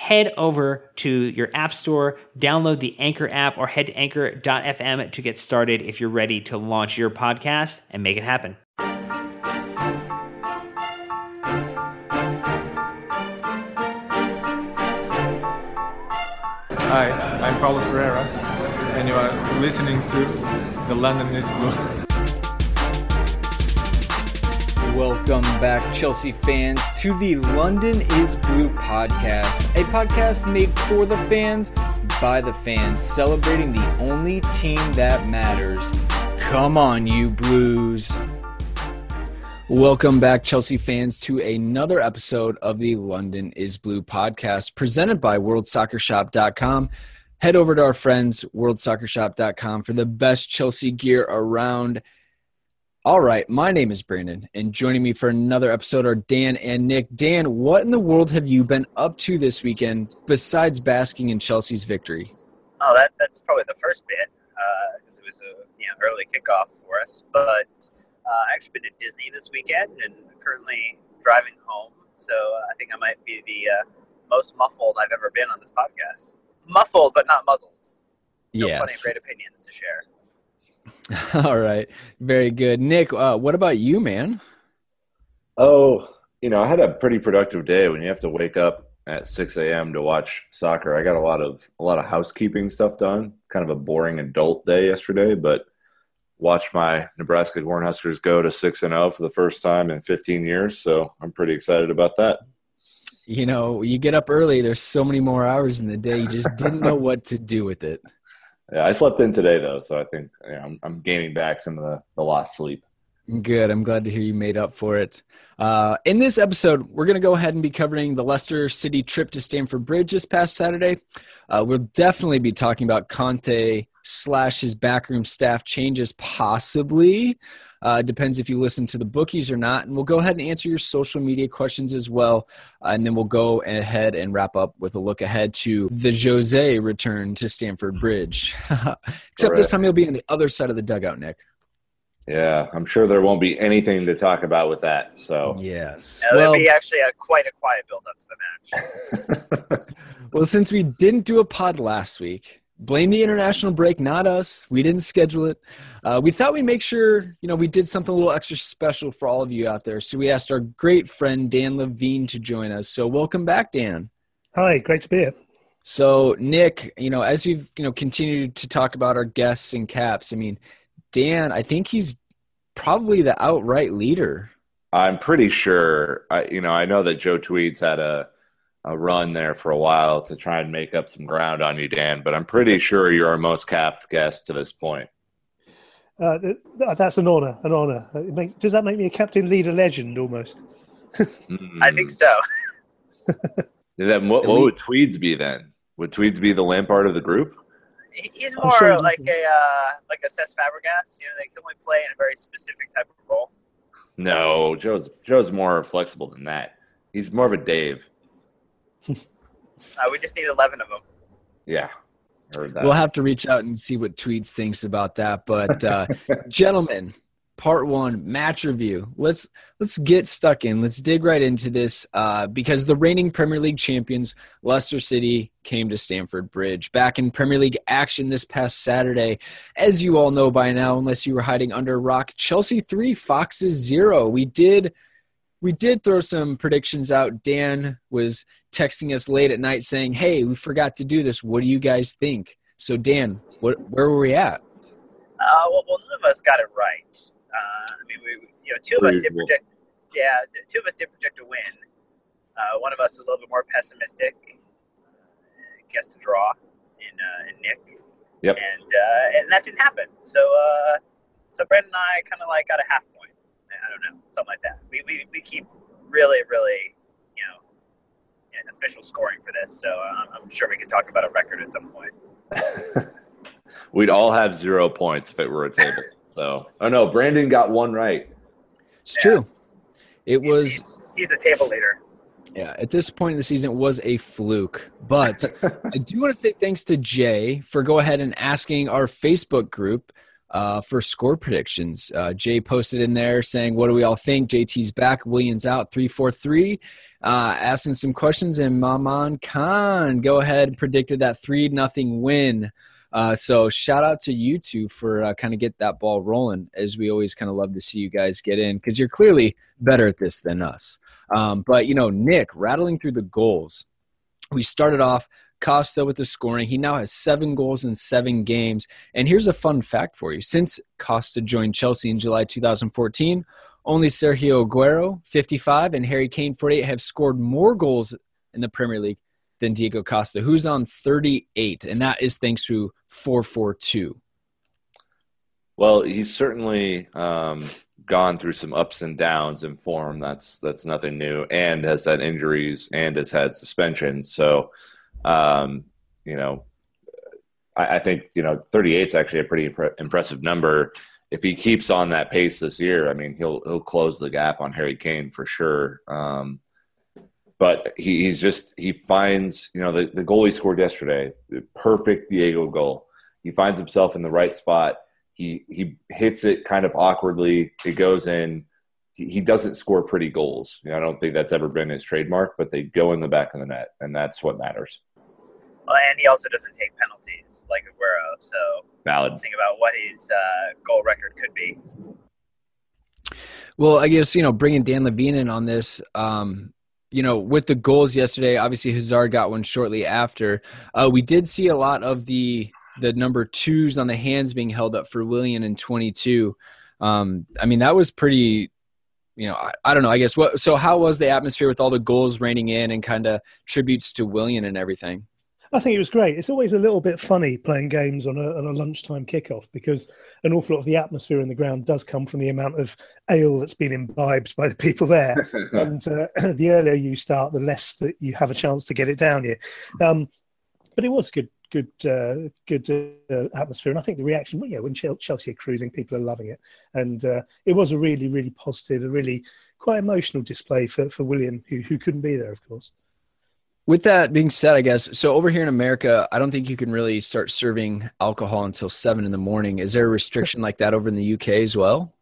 Head over to your app store, download the Anchor app, or head to anchor.fm to get started if you're ready to launch your podcast and make it happen. Hi, I'm Paulo Ferreira, and you are listening to The London is Blue. Welcome back, Chelsea fans, to the London is Blue podcast, a podcast made for the fans, by the fans, celebrating the only team that matters. Come on, you Blues. Welcome back, Chelsea fans, to another episode of the London is Blue podcast presented by WorldSoccerShop.com. Head over to our friends, WorldSoccerShop.com, for the best Chelsea gear around. All right, my name is Brandon, and joining me for another episode are Dan and Nick. Dan, what in the world have you been up to this weekend besides basking in Chelsea's victory? Oh, that that's probably the first bit because it was a you know early kickoff for us. But uh, I actually been to Disney this weekend and currently driving home. So uh, I think I might be the uh, most muffled I've ever been on this podcast. Muffled, but not muzzled. Still Yes. plenty of great opinions to share. All right, very good. Nick, uh, what about you, man? Oh, you know, I had a pretty productive day when you have to wake up at 6 a.m. to watch soccer. I got a lot of a lot of housekeeping stuff done. Kind of a boring adult day yesterday, but watched my Nebraska Cornhuskers go to 6 and 0 for the first time in 15 years, so I'm pretty excited about that. You know, you get up early, there's so many more hours in the day, you just didn't know what to do with it. Yeah, I slept in today though, so I think you know, I'm, I'm gaining back some of the, the lost sleep. Good. I'm glad to hear you made up for it. Uh, in this episode, we're going to go ahead and be covering the Leicester City trip to Stamford Bridge this past Saturday. Uh, we'll definitely be talking about Conte slash his backroom staff changes, possibly. Uh, depends if you listen to the bookies or not. And we'll go ahead and answer your social media questions as well. Uh, and then we'll go ahead and wrap up with a look ahead to the Jose return to Stamford Bridge. Except this time he'll be on the other side of the dugout, Nick. Yeah, I'm sure there won't be anything to talk about with that. So Yes. Well, it'll be actually a, quite a quiet build up to the match. well, since we didn't do a pod last week, blame the international break, not us. We didn't schedule it. Uh, we thought we'd make sure, you know, we did something a little extra special for all of you out there. So we asked our great friend Dan Levine to join us. So welcome back, Dan. Hi, great to be here. So Nick, you know, as we've you know continued to talk about our guests and caps, I mean, Dan, I think he's probably the outright leader. I'm pretty sure. I you know I know that Joe Tweeds had a a run there for a while to try and make up some ground on you, Dan. But I'm pretty sure you're our most capped guest to this point. Uh, that's an honor, an honor. Makes, does that make me a captain, leader, legend almost? mm. I think so. then what, what would Tweeds be then? Would Tweeds be the Lampard of the group? He's more sure like a uh, like a Cesc Fabregas. You know, they can only play in a very specific type of role. No, Joe's Joe's more flexible than that. He's more of a Dave. Uh, we just need eleven of them. Yeah, We'll have to reach out and see what Tweeds thinks about that. But uh, gentlemen, part one match review. Let's let's get stuck in. Let's dig right into this uh, because the reigning Premier League champions Leicester City came to Stamford Bridge back in Premier League action this past Saturday. As you all know by now, unless you were hiding under a rock, Chelsea three, Foxes zero. We did we did throw some predictions out. Dan was texting us late at night saying, "Hey, we forgot to do this. What do you guys think?" So, Dan, what, where were we at? Uh, well, well, none of us got it right. Uh, I mean, we, you know, two of us did predict. Yeah, two of us did predict a win. Uh, one of us was a little bit more pessimistic. Uh, guessed a draw in uh, in Nick. Yep. And uh, and that didn't happen. So uh, so Brandon and I kind of like got a half point. I don't know, something like that. We we, we keep really really you know official scoring for this. So uh, I'm sure we can talk about a record at some point. We'd all have zero points if it were a table. So, oh no, Brandon got one right. It's yeah. true. It he's, was. He's, he's the table leader. Yeah, at this point in the season, it was a fluke. But I do want to say thanks to Jay for go ahead and asking our Facebook group uh, for score predictions. Uh, Jay posted in there saying, "What do we all think?" JT's back, Willian out, three four three. Uh, asking some questions, and Maman Khan go ahead and predicted that three nothing win. Uh, so shout out to you two for uh, kind of get that ball rolling, as we always kind of love to see you guys get in because you're clearly better at this than us. Um, but you know, Nick rattling through the goals. We started off Costa with the scoring. He now has seven goals in seven games. And here's a fun fact for you: since Costa joined Chelsea in July 2014. Only Sergio Aguero, 55, and Harry Kane, 48, have scored more goals in the Premier League than Diego Costa, who's on 38, and that is thanks to 442. Well, he's certainly um, gone through some ups and downs in form. That's that's nothing new, and has had injuries and has had suspensions. So, um, you know, I, I, think you know 38 is actually a pretty impre- impressive number. If he keeps on that pace this year, I mean, he'll he'll close the gap on Harry Kane for sure. Um, but he, he's just he finds you know the, the goal he scored yesterday, the perfect Diego goal. He finds himself in the right spot. He he hits it kind of awkwardly. It goes in. He, he doesn't score pretty goals. You know, I don't think that's ever been his trademark, but they go in the back of the net, and that's what matters. Well, and he also doesn't take penalties like Aguero. So valid. Think about what his uh, goal record could be. Well, I guess you know bringing Dan Levine in on this. Um, you know, with the goals yesterday, obviously Hazard got one shortly after. Uh, we did see a lot of the the number twos on the hands being held up for Willian in 22. Um, I mean, that was pretty. You know, I, I, don't know. I guess what. So, how was the atmosphere with all the goals raining in and kind of tributes to Willian and everything? I think it was great. It's always a little bit funny playing games on a, on a lunchtime kickoff because an awful lot of the atmosphere in the ground does come from the amount of ale that's been imbibed by the people there. and uh, the earlier you start, the less that you have a chance to get it down you. Um, but it was good, good, uh, good uh, atmosphere, and I think the reaction, yeah, when Chelsea are cruising, people are loving it, and uh, it was a really, really positive, a really quite emotional display for for Willian, who who couldn't be there, of course. With that being said, I guess so. Over here in America, I don't think you can really start serving alcohol until seven in the morning. Is there a restriction like that over in the UK as well?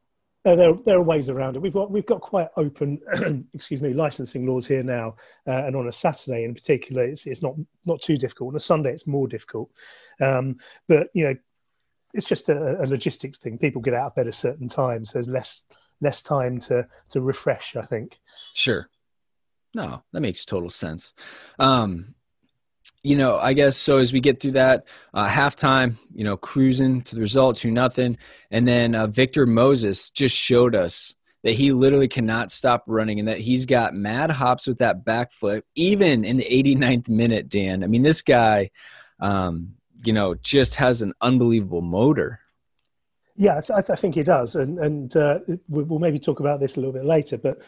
There, there are ways around it. We've got we've got quite open, excuse me, licensing laws here now, uh, and on a Saturday in particular, it's, it's not not too difficult. On a Sunday, it's more difficult. Um, but you know, it's just a, a, logistics thing. People get out of bed at certain times. So there's less less time to to refresh. I think. Sure. No, that makes total sense. Um, you know, I guess so. As we get through that uh, halftime, you know, cruising to the result, two nothing, and then uh, Victor Moses just showed us that he literally cannot stop running and that he's got mad hops with that back foot, even in the 89th minute, Dan. I mean, this guy, um, you know, just has an unbelievable motor. Yeah, I, th- I think he does, and and uh, we'll maybe talk about this a little bit later. But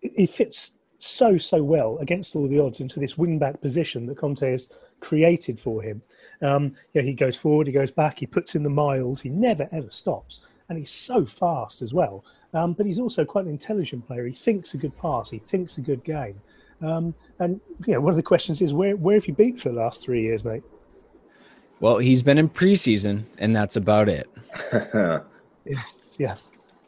he fits so so well against all the odds into this wing back position that Conte has created for him. Um, yeah, he goes forward, he goes back, he puts in the miles, he never ever stops, and he's so fast as well. Um, but he's also quite an intelligent player. He thinks a good pass, he thinks a good game. Um, and you know, one of the questions is where where have you been for the last three years, mate? Well, he's been in preseason, and that's about it. yes, yeah.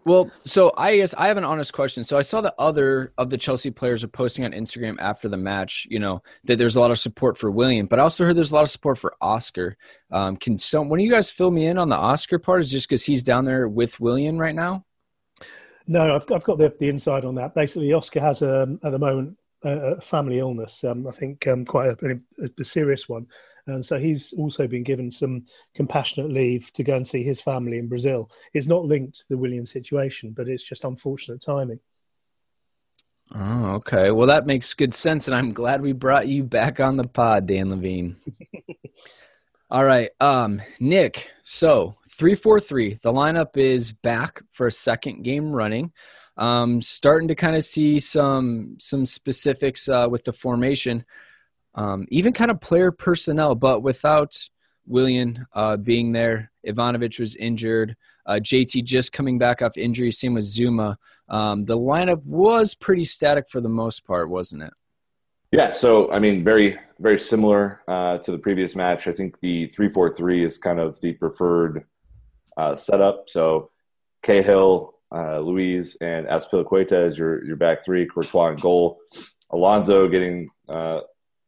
Well, so I guess I have an honest question. So I saw that other of the Chelsea players are posting on Instagram after the match, you know, that there's a lot of support for Willian, but I also heard there's a lot of support for Oscar. Um, can some, when you guys fill me in on the Oscar part, is just because he's down there with Willian right now? No, I've, I've got the, the inside on that. Basically, Oscar has a, um, at the moment a family illness. Um, I think um, quite a, a, serious one, and so he's also been given some compassionate leave to go and see his family in Brazil. It's not linked to the Willian's situation, but it's just unfortunate timing. Oh, okay. Well, that makes good sense, and I'm glad we brought you back on the pod, Dan Levine. All right, um, Nick. So three four three. The lineup is back for a second game running. Um, starting to kind of see some some specifics uh, with the formation, um, even kind of player personnel, but without Willian uh, being there. Ivanovic was injured. Uh, JT just coming back off injury. Same with Zouma. Um, the lineup was pretty static for the most part, wasn't it? Yeah. So I mean, very very similar uh, to the previous match. I think the three four three is kind of the preferred uh, setup. So Cahill, uh, Luiz and Azpilicueta as your your back three, Courtois and goal. Alonso getting uh,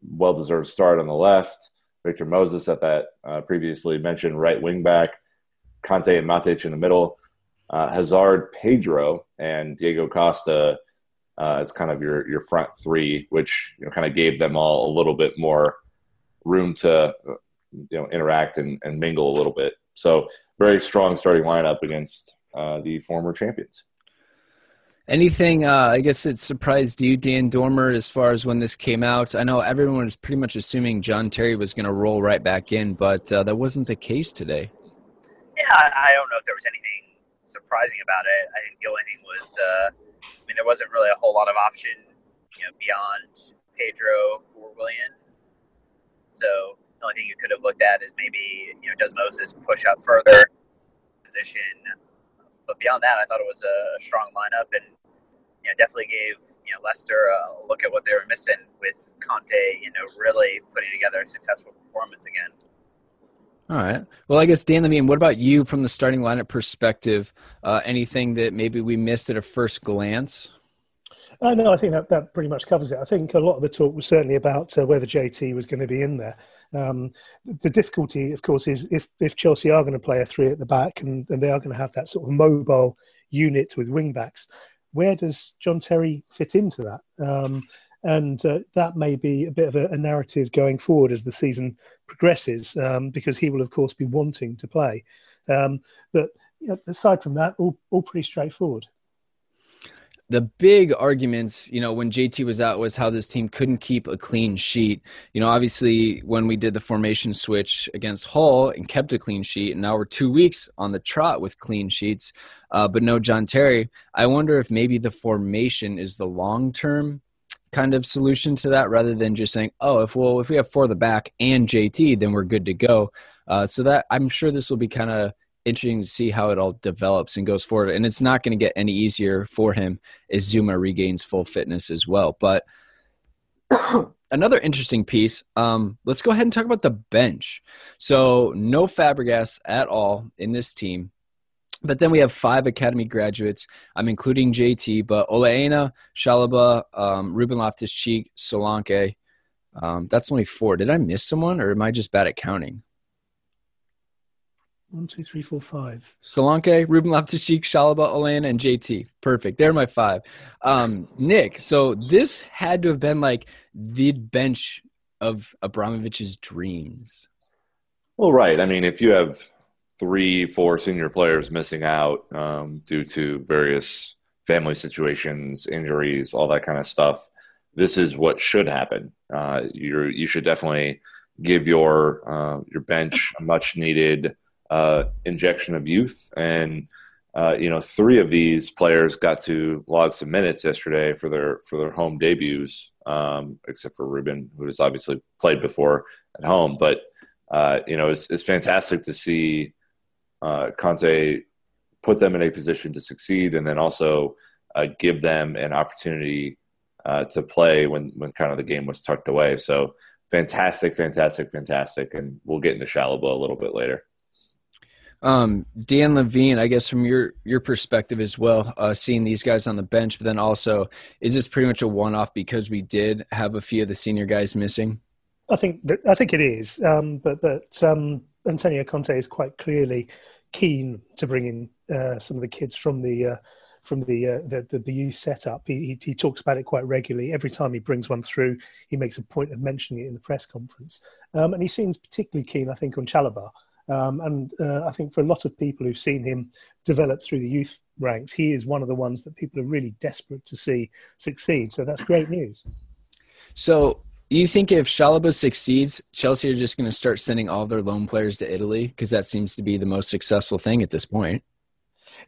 well deserved start on the left. Victor Moses at that uh, previously mentioned right wing back. Kanté and Matic in the middle. Uh, Hazard, Pedro, and Diego Costa uh, as kind of your your front three, which you know kind of gave them all a little bit more room to you know interact and, and mingle a little bit. So very strong starting lineup against uh, the former champions. Anything, uh, I guess it surprised you, Dan Dormer, as far as when this came out? I know everyone was pretty much assuming John Terry was going to roll right back in, but uh, that wasn't the case today. Yeah, I, I, don't know if there was anything surprising about it. I think the only thing was, uh, I mean, there wasn't really a whole lot of option, you know, beyond Pedro or Willian. So the only thing you could have looked at is maybe, you know, does Moses push up further position but beyond that, I thought it was a strong lineup and you know definitely gave you know Leicester a look at what they were missing with Kanté. You know, really putting together a successful performance again. All right. Well, I guess Dan Levine, what about you from the starting lineup perspective? Uh, anything that maybe we missed at a first glance? Uh, no, I think that, that pretty much covers it. I think a lot of the talk was certainly about uh, whether JT was going to be in there. Um, the difficulty, of course, is if, if Chelsea are going to play a three at the back and, and they are going to have that sort of mobile unit with wing backs, where does John Terry fit into that? Um, and uh, that may be a bit of a, a, narrative going forward as the season progresses, um, because he will, of course, be wanting to play. Um, but you know, aside from that, all, all pretty straightforward the big arguments, you know, when JT was out was how this team couldn't keep a clean sheet. You know, obviously when we did the formation switch against Hull and kept a clean sheet, and now we're two weeks on the trot with clean sheets, uh, but no John Terry. I wonder if maybe the formation is the long term kind of solution to that rather than just saying, oh, if well, if we have four the back and JT, then we're good to go. Uh, so that I'm sure this will be kind of interesting to see how it all develops and goes forward. And it's not going to get any easier for him as Zouma regains full fitness as well. But another interesting piece. Um, let's go ahead and talk about the bench. So no Fabregas at all in this team. But then we have five academy graduates. I'm including JT, but Ola Chalobah, um, Ruben Loftus Cheek, Solanke. Um, that's only four. Did I miss someone, or am I just bad at counting? One, two, three, four, five. Solanke, Ruben Loftus-Cheek, Chalobah, Ola Aina, and JT. Perfect. They're my five. Um, Nick, so this had to have been like the bench of Abramovich's dreams. Well, right. I mean, if you have three, four senior players missing out um, due to various family situations, injuries, all that kind of stuff. This is what should happen. Uh, you you should definitely give your uh, your bench a much needed uh, injection of youth. And uh, you know, three of these players got to log some minutes yesterday for their for their home debuts, um, except for Ruben, who has obviously played before at home. But uh, you know, it's, it's fantastic to see uh, Conte put them in a position to succeed, and then also uh, give them an opportunity uh, to play when when kind of the game was tucked away. So fantastic, fantastic, fantastic, and we'll get into Chalobah a little bit later. Um, Dan Levine, I guess from your your perspective as well, uh, seeing these guys on the bench, but then also, is this pretty much a one off because we did have a few of the senior guys missing? I think I think it is, um, but but um, Antonio Conte is quite clearly keen to bring in uh, some of the kids from the uh, from the, uh, the, the the youth setup. He, he, he talks about it quite regularly. Every time he brings one through, he makes a point of mentioning it in the press conference, um, and he seems particularly keen, I think, on Chalobah. Um, and uh, I think for a lot of people who've seen him develop through the youth ranks, he is one of the ones that people are really desperate to see succeed. So that's great news. So you think if Chalobah succeeds, Chelsea are just going to start sending all their loan players to Italy because that seems to be the most successful thing at this point?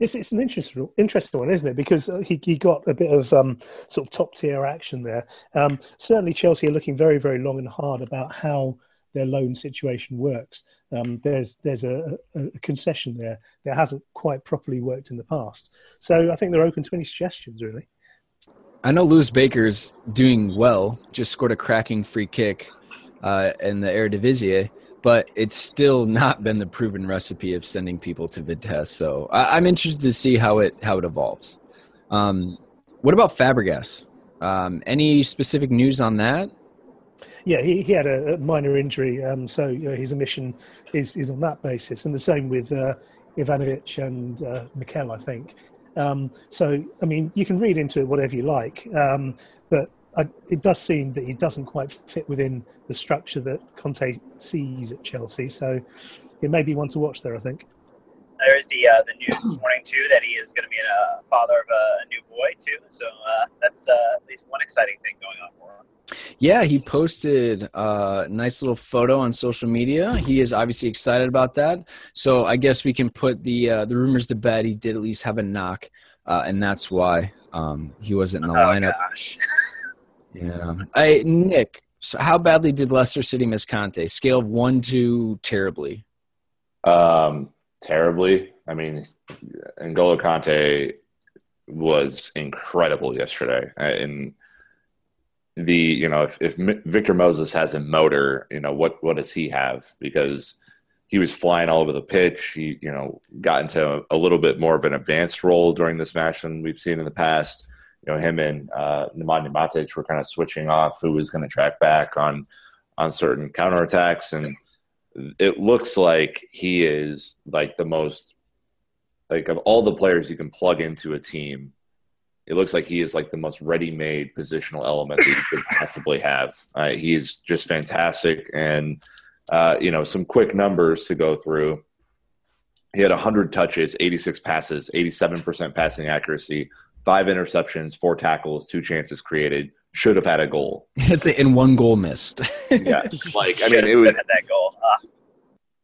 It's, it's an interesting interesting one, isn't it? Because uh, he, he got a bit of um, sort of top tier action there. Um, certainly, Chelsea are looking very very long and hard about how their loan situation works. Um, there's there's a, a, concession there that hasn't quite properly worked in the past. So I think they're open to any suggestions, really. I know Lewis Baker's doing well, just scored a cracking free kick uh, in the Eredivisie, but it's still not been the proven recipe of sending people to Vitesse. So I, am interested to see how it how it evolves. Um, what about Fabregas? Um, any specific news on that? Yeah, he, he had a, minor injury, um, so you know, his omission is, is on that basis. And the same with uh, Ivanovic and uh, Mikel, I think. Um, so, I mean, you can read into it whatever you like, um, but I, it does seem that he doesn't quite fit within the structure that Conte sees at Chelsea. So, it may be one to watch there, I think. There's the uh, the news this morning too that he is going to be a father of a, new boy too. So uh, that's uh, at least one exciting thing going on for him. Yeah, he posted a nice little photo on social media. He is obviously excited about that. So I guess we can put the uh, the rumors to bed. He did at least have a knock, uh, and that's why um, he wasn't in the oh, lineup. Gosh. Yeah. Hey, Nick. So how badly did Leicester City miss Kanté? Scale of one to terribly. Um, terribly. I mean, N'Golo Kanté was incredible yesterday, and the you know if, if Victor Moses has a motor, you know what what does he have? Because he was flying all over the pitch. He you know got into a, little bit more of an advanced role during this match than we've seen in the past. You know him and uh, Nemanja Matic were kind of switching off who was going to track back on on certain counterattacks, and it looks like he is like the most like of all the players you can plug into a team it looks like he is like the most ready-made positional element that you could possibly have. Uh, is just fantastic, and uh, you know some quick numbers to go through. He had 100 touches, 86 passes, 87% passing accuracy, five interceptions, four tackles, two chances created. Should have had a goal. and one goal missed. yeah, like I mean, it was that goal. Uh.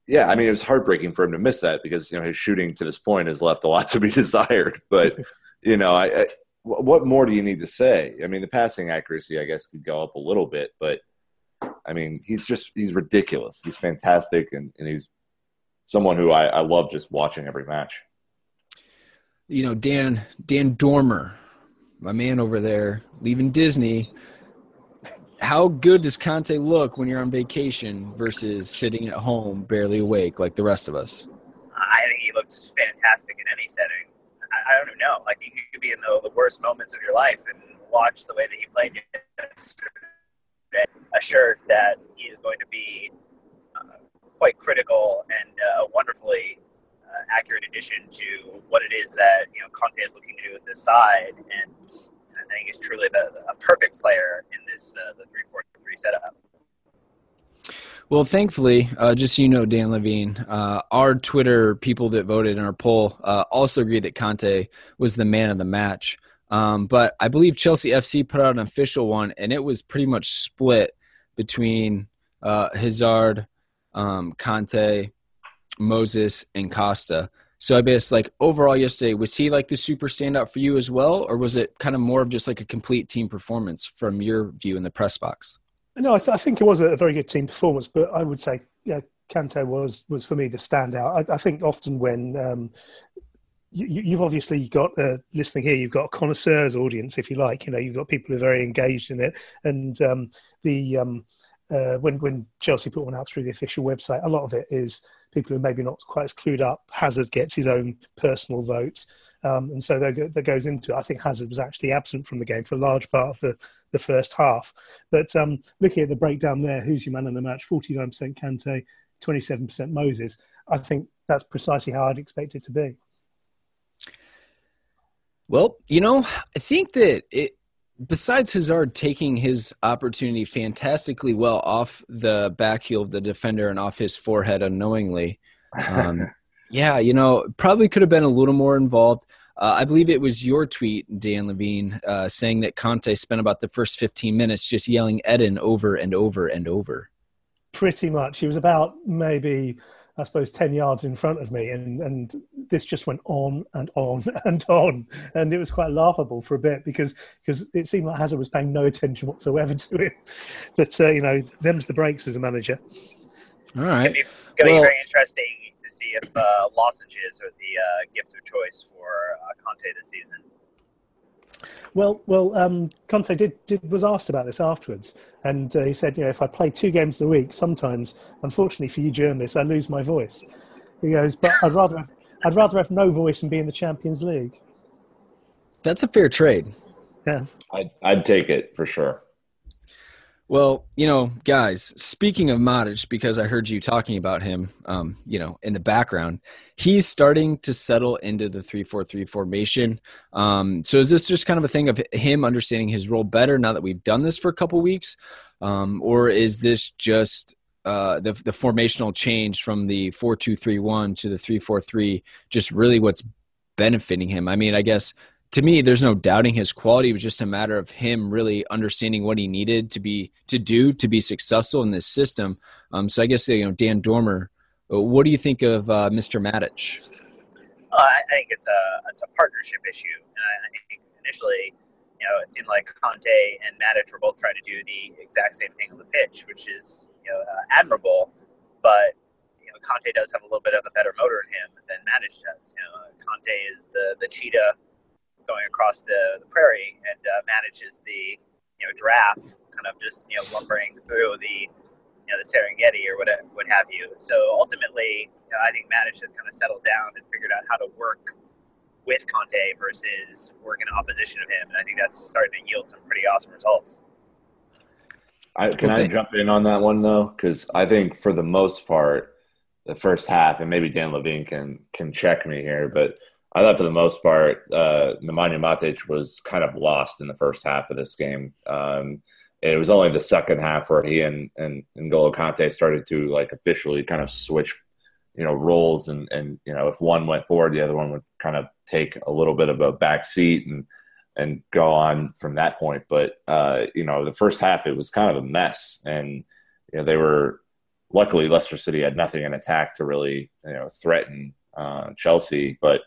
Yeah, I mean, it was heartbreaking for him to miss that because you know his shooting to this point has left a lot to be desired. But you know, I, I what more do you need to say? I mean, the passing accuracy, I guess, could go up a little bit, but I mean, he's just he's ridiculous. He's fantastic, and, and he's someone who I, I love just watching every match. You know, Dan Dan Dormer, my man over there, leaving Disney. How good does Kanté look when you're on vacation versus sitting at home, barely awake, like the rest of us? I think he looks fantastic in any setting. I don't even know. Like you could be in the, the worst moments of your life and watch the way that he played yesterday, assured that he is going to be uh, quite critical and uh, wonderfully uh, accurate addition to what it is that you know Conte is looking to do with this side, and I think he's truly a perfect player in this uh, the three four three setup. Well, thankfully, uh, just so you know, Dan Levine, uh, our Twitter people that voted in our poll uh, also agreed that Kanté was the man of the match. Um, but I believe Chelsea FC put out an official one, and it was pretty much split between uh, Hazard, um, Kanté, Moses, and Costa. So I guess like overall yesterday, was he like the super standout for you as well, or was it kind of more of just like a complete team performance from your view in the press box? No, I, th- I think it was a very good team performance, but I would say yeah, Kanté was was for me the standout. I, I think often when um, you, have obviously got uh, listening here, you've got a connoisseurs audience, if you like. You know, you've got people who are very engaged in it, and um, the um, uh, when when Chelsea put one out through the official website, a lot of it is people who maybe not quite as clued up. Hazard gets his own personal vote, um, and so that, that goes into it. I think Hazard was actually absent from the game for a large part of the, the first half. But um, looking at the breakdown there, who's your man in the match? Forty nine percent Kante, twenty seven percent Moses. I think that's precisely how I'd expect it to be. Well, you know, I think that it besides Hazard taking his opportunity fantastically well off the back heel of the defender and off his forehead unknowingly, um, yeah, you know, probably could have been a little more involved. Uh, I believe it was your tweet, Dan Levine, uh, saying that Conte spent about the first 15 minutes just yelling Eden over and over and over. Pretty much. He was about maybe I suppose, 10 yards in front of me. And, and this just went on and on and on. And it was quite laughable for a bit because because it seemed like Hazard was paying no attention whatsoever to it. But, uh, you know, them's the breaks as a manager. All right. It's going to be, very interesting to see if uh, lozenges are the uh, gift of choice for uh, Conte this season. Well, well, um, Conte did, did was asked about this afterwards, and uh, he said, you know, if I play two games a week, sometimes, unfortunately for you journalists, I lose my voice. He goes, but I'd rather have, I'd rather have no voice and be in the Champions League. That's a fair trade. Yeah, I'd, I'd take it for sure. Well, you know, guys, speaking of Matic, because I heard you talking about him, um, you know, in the background, he's starting to settle into the 3 4 3 formation. Um, so is this just kind of a thing of him understanding his role better now that we've done this for a couple weeks? Um, or is this just uh, the, the formational change from the 4 2 3 1 to the 3 4 3 just really what's benefiting him? I mean, I guess to me, there's no doubting his quality. It was just a matter of him really understanding what he needed to be to do to be successful in this system. Um, so I guess you know, Dan Dormer, uh, what do you think of uh, Mr. Matic? Uh, I think it's a it's a partnership issue, and I think initially, you know, it seemed like Kanté and Matic were both trying to do the exact same thing on the pitch, which is you know uh, admirable, but you know Kanté does have a little bit of a better motor in him than Matic does. You know, Kanté is the the cheetah going across the, the prairie, and uh, Matic's the you know giraffe, kind of just you know lumbering through the you know the Serengeti or what what have you. So ultimately, you know, I think Matic has kind of settled down and figured out how to work with Kanté versus work in opposition of him, and I think that's starting to yield some pretty awesome results. I, can I jump in on that one though? Because I think for the most part, the first half, and maybe Dan Levine can can check me here, but I thought for the most part, uh, Nemanja Matic was kind of lost in the first half of this game. Um, it was only the second half where he and and N'Golo Kante started to like officially kind of switch, you know, roles and and you know if one went forward, the other one would kind of take a little bit of a back seat and and go on from that point. But uh, you know, the first half it was kind of a mess, and you know they were luckily Leicester City had nothing in attack to really you know threaten uh, Chelsea, but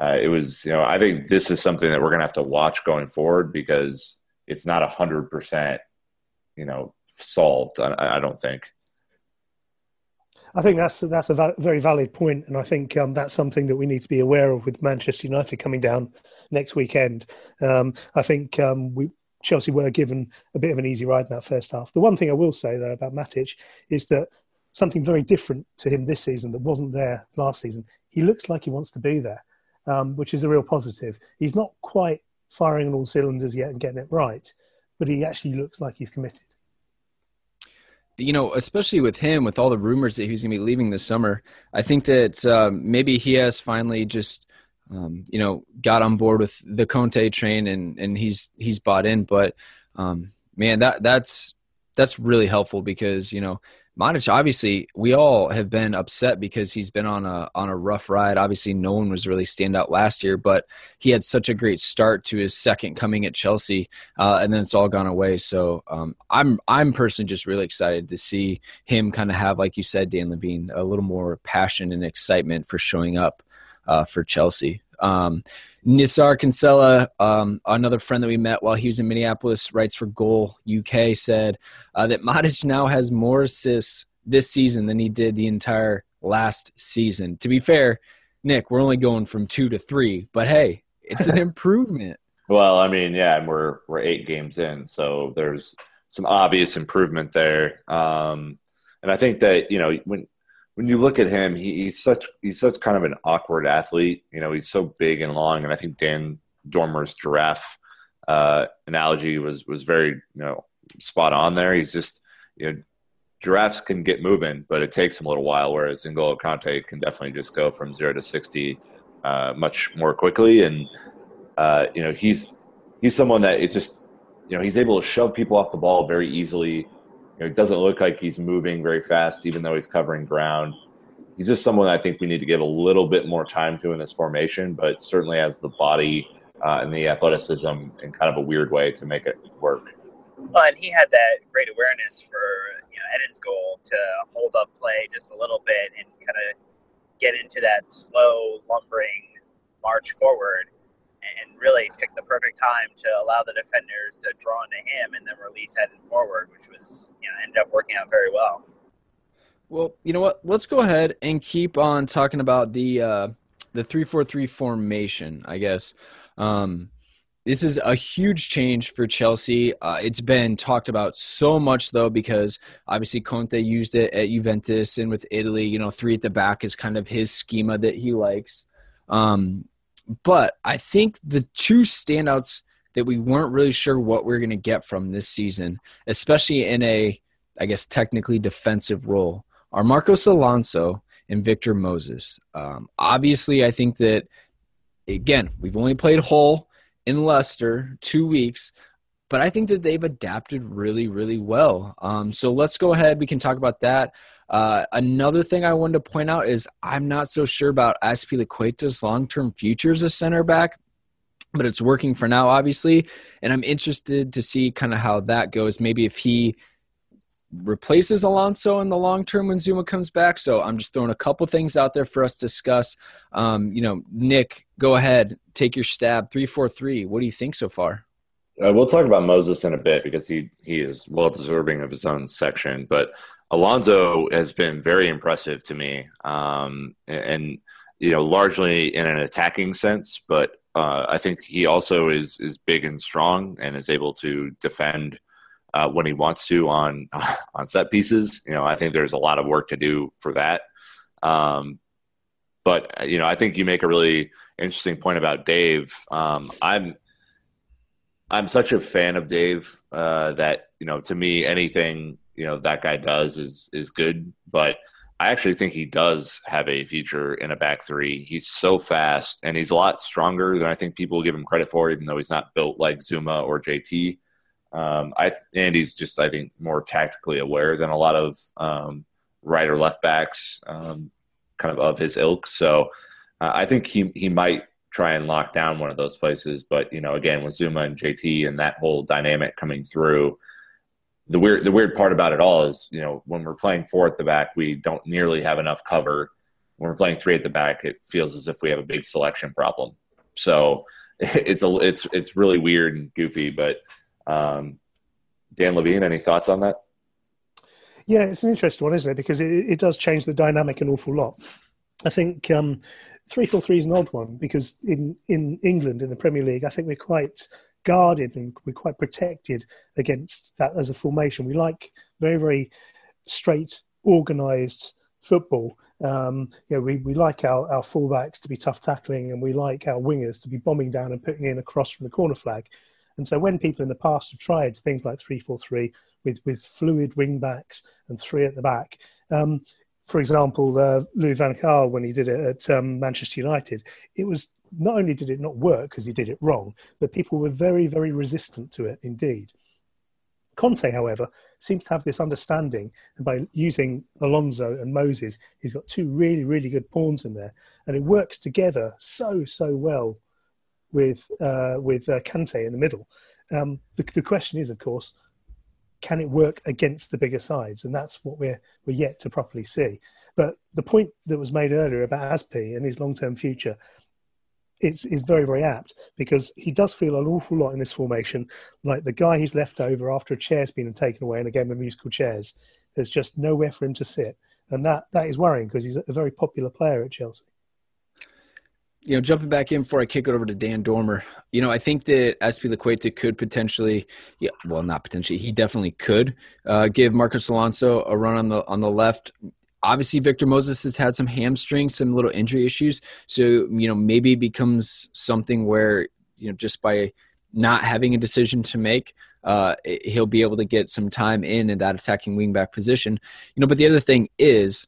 uh, it was, you know, I think this is something that we're going to have to watch going forward because it's not a hundred percent, you know, solved. I, I, don't think. I think that's that's a very valid point, and I think um, that's something that we need to be aware of with Manchester United coming down next weekend. Um, I think um, we Chelsea were given a bit of an easy ride in that first half. The one thing I will say though about Matic is that something very different to him this season that wasn't there last season. He looks like he wants to be there um, which is a real positive. He's not quite firing on all cylinders yet and getting it right, but he actually looks like he's committed. You know, especially with him, with all the rumors that he's going to be leaving this summer, I think that um, maybe he has finally just, um, you know, got on board with the Conte train and and he's he's bought in. But um, man, that that's that's really helpful because you know Matic, obviously, we all have been upset because he's been on a on a rough ride. Obviously, no one was really stand out last year, but he had such a great start to his second coming at Chelsea, uh, and then it's all gone away. So um, I'm I'm personally just really excited to see him kind of have, like you said, Dan Levine, a little more passion and excitement for showing up uh, for Chelsea. Um, Nizaar Kinsella, um, another friend that we met while he was in Minneapolis, writes for Goal UK, said uh, that Matic now has more assists this season than he did the entire last season. To be fair, Nick, we're only going from two to three, but hey, it's an improvement. well, I mean, yeah, and we're we're eight games in, so there's some obvious improvement there. Um, and I think that you know when when you look at him, he, he's such he's such kind of an awkward athlete. You know, he's so big and long, and I think Dan Dormer's giraffe uh, analogy was was very you know spot on there. He's just you know giraffes can get moving, but it takes him a little while. Whereas N'Golo Kante can definitely just go from zero to sixty uh, much more quickly, and uh, you know he's he's someone that it just you know he's able to shove people off the ball very easily know, it doesn't look like he's moving very fast, even though he's covering ground. He's just someone I think we need to give a little bit more time to in this formation, but certainly has the body uh, and the athleticism in kind of a weird way to make it work. Well, and he had that great awareness for you know Eden's goal to hold up play just a little bit and kind of get into that slow lumbering march forward and really picked the perfect time to allow the defenders to draw into him and then release heading forward, which was you know ended up working out very well. Well, you know what? Let's go ahead and keep on talking about the uh, the three four three formation. I guess um, this is a huge change for Chelsea. Uh, it's been talked about so much though because obviously Conte used it at Juventus and with Italy. You know, three at the back is kind of his schema that he likes. Um, but I think the two standouts that we weren't really sure what we are going to get from this season, especially in a, I guess, technically defensive role, are Marcos Alonso and Victor Moses. Um, obviously, I think that, again, we've only played Hull in Leicester two weeks, but I think that they've adapted really, really well. Um, so let's go ahead. We can talk about that. Uh, another thing I wanted to point out is I'm not so sure about Azpilicueta's long-term future as a center back, but it's working for now, obviously. And I'm interested to see kind of how that goes. Maybe if he replaces Alonso in the long term when Zouma comes back. So I'm just throwing a couple things out there for us to discuss. Um, you know, Nick, go ahead, take your stab. Three four three. What do you think so far? Uh, we'll talk about Moses in a bit because he he is well deserving of his own section. But Alonso has been very impressive to me, um, and you know largely in an attacking sense. But uh, I think he also is is big and strong and is able to defend uh, when he wants to on on set pieces. You know, I think there's a lot of work to do for that. Um, but you know, I think you make a really interesting point about Dave. Um, I'm I'm such a fan of Dave uh, that you know to me anything you know that guy does is is good. But I actually think he does have a future in a back three. He's so fast and he's a lot stronger than I think people give him credit for, even though he's not built like Zouma or JT. Um, I and he's just I think more tactically aware than a lot of um, right or left backs, um, kind of of his ilk. So uh, I think he he might try and lock down one of those places. But you know, again, with Zouma and JT and that whole dynamic coming through, the weird the weird part about it all is you know when we're playing four at the back, we don't nearly have enough cover. When we're playing three at the back, it feels as if we have a big selection problem. So it's a it's it's really weird and goofy. But um, Dan Levine, any thoughts on that? Yeah, it's an interesting one, isn't it? Because it, it does change the dynamic an awful lot. I think um, three four three is an odd one because in in England in the Premier League, I think we're quite guarded and we're quite protected against that as a formation. We like very very straight, organised football. Um, you know, we, we like our, our fullbacks to be tough tackling and we like our wingers to be bombing down and putting in a cross from the corner flag. And so when people in the past have tried things like 3-4-3 with, with fluid wing backs and three at the back, um, for example, uh, Louis van Gaal, when he did it at um, Manchester United, it was not only did it not work because he did it wrong, but people were very, very resistant to it indeed. Conte, however, seems to have this understanding, and by using Alonso and Moses, he's got two really, really good pawns in there, and it works together so, so well with uh, with uh, Kante in the middle. Um, the, the question is, of course, can it work against the bigger sides? And that's what we're we're yet to properly see. But the point that was made earlier about Azpi and his long term future, it's is very very apt because he does feel an awful lot in this formation like the guy who's left over after a chair's been taken away in a game of musical chairs. There's just nowhere for him to sit, and that that is worrying because he's a very popular player at Chelsea you know, jumping back in before I kick it over to Dan Dormer, you know, I think that Azpilicueta could potentially, yeah, well, not potentially, he definitely could uh, give Marcos Alonso a run on the on the left. Obviously, Victor Moses has had some hamstring, some little injury issues, so you know maybe it becomes something where you know just by not having a decision to make, uh, he'll be able to get some time in in that attacking wingback position. You know, but the other thing is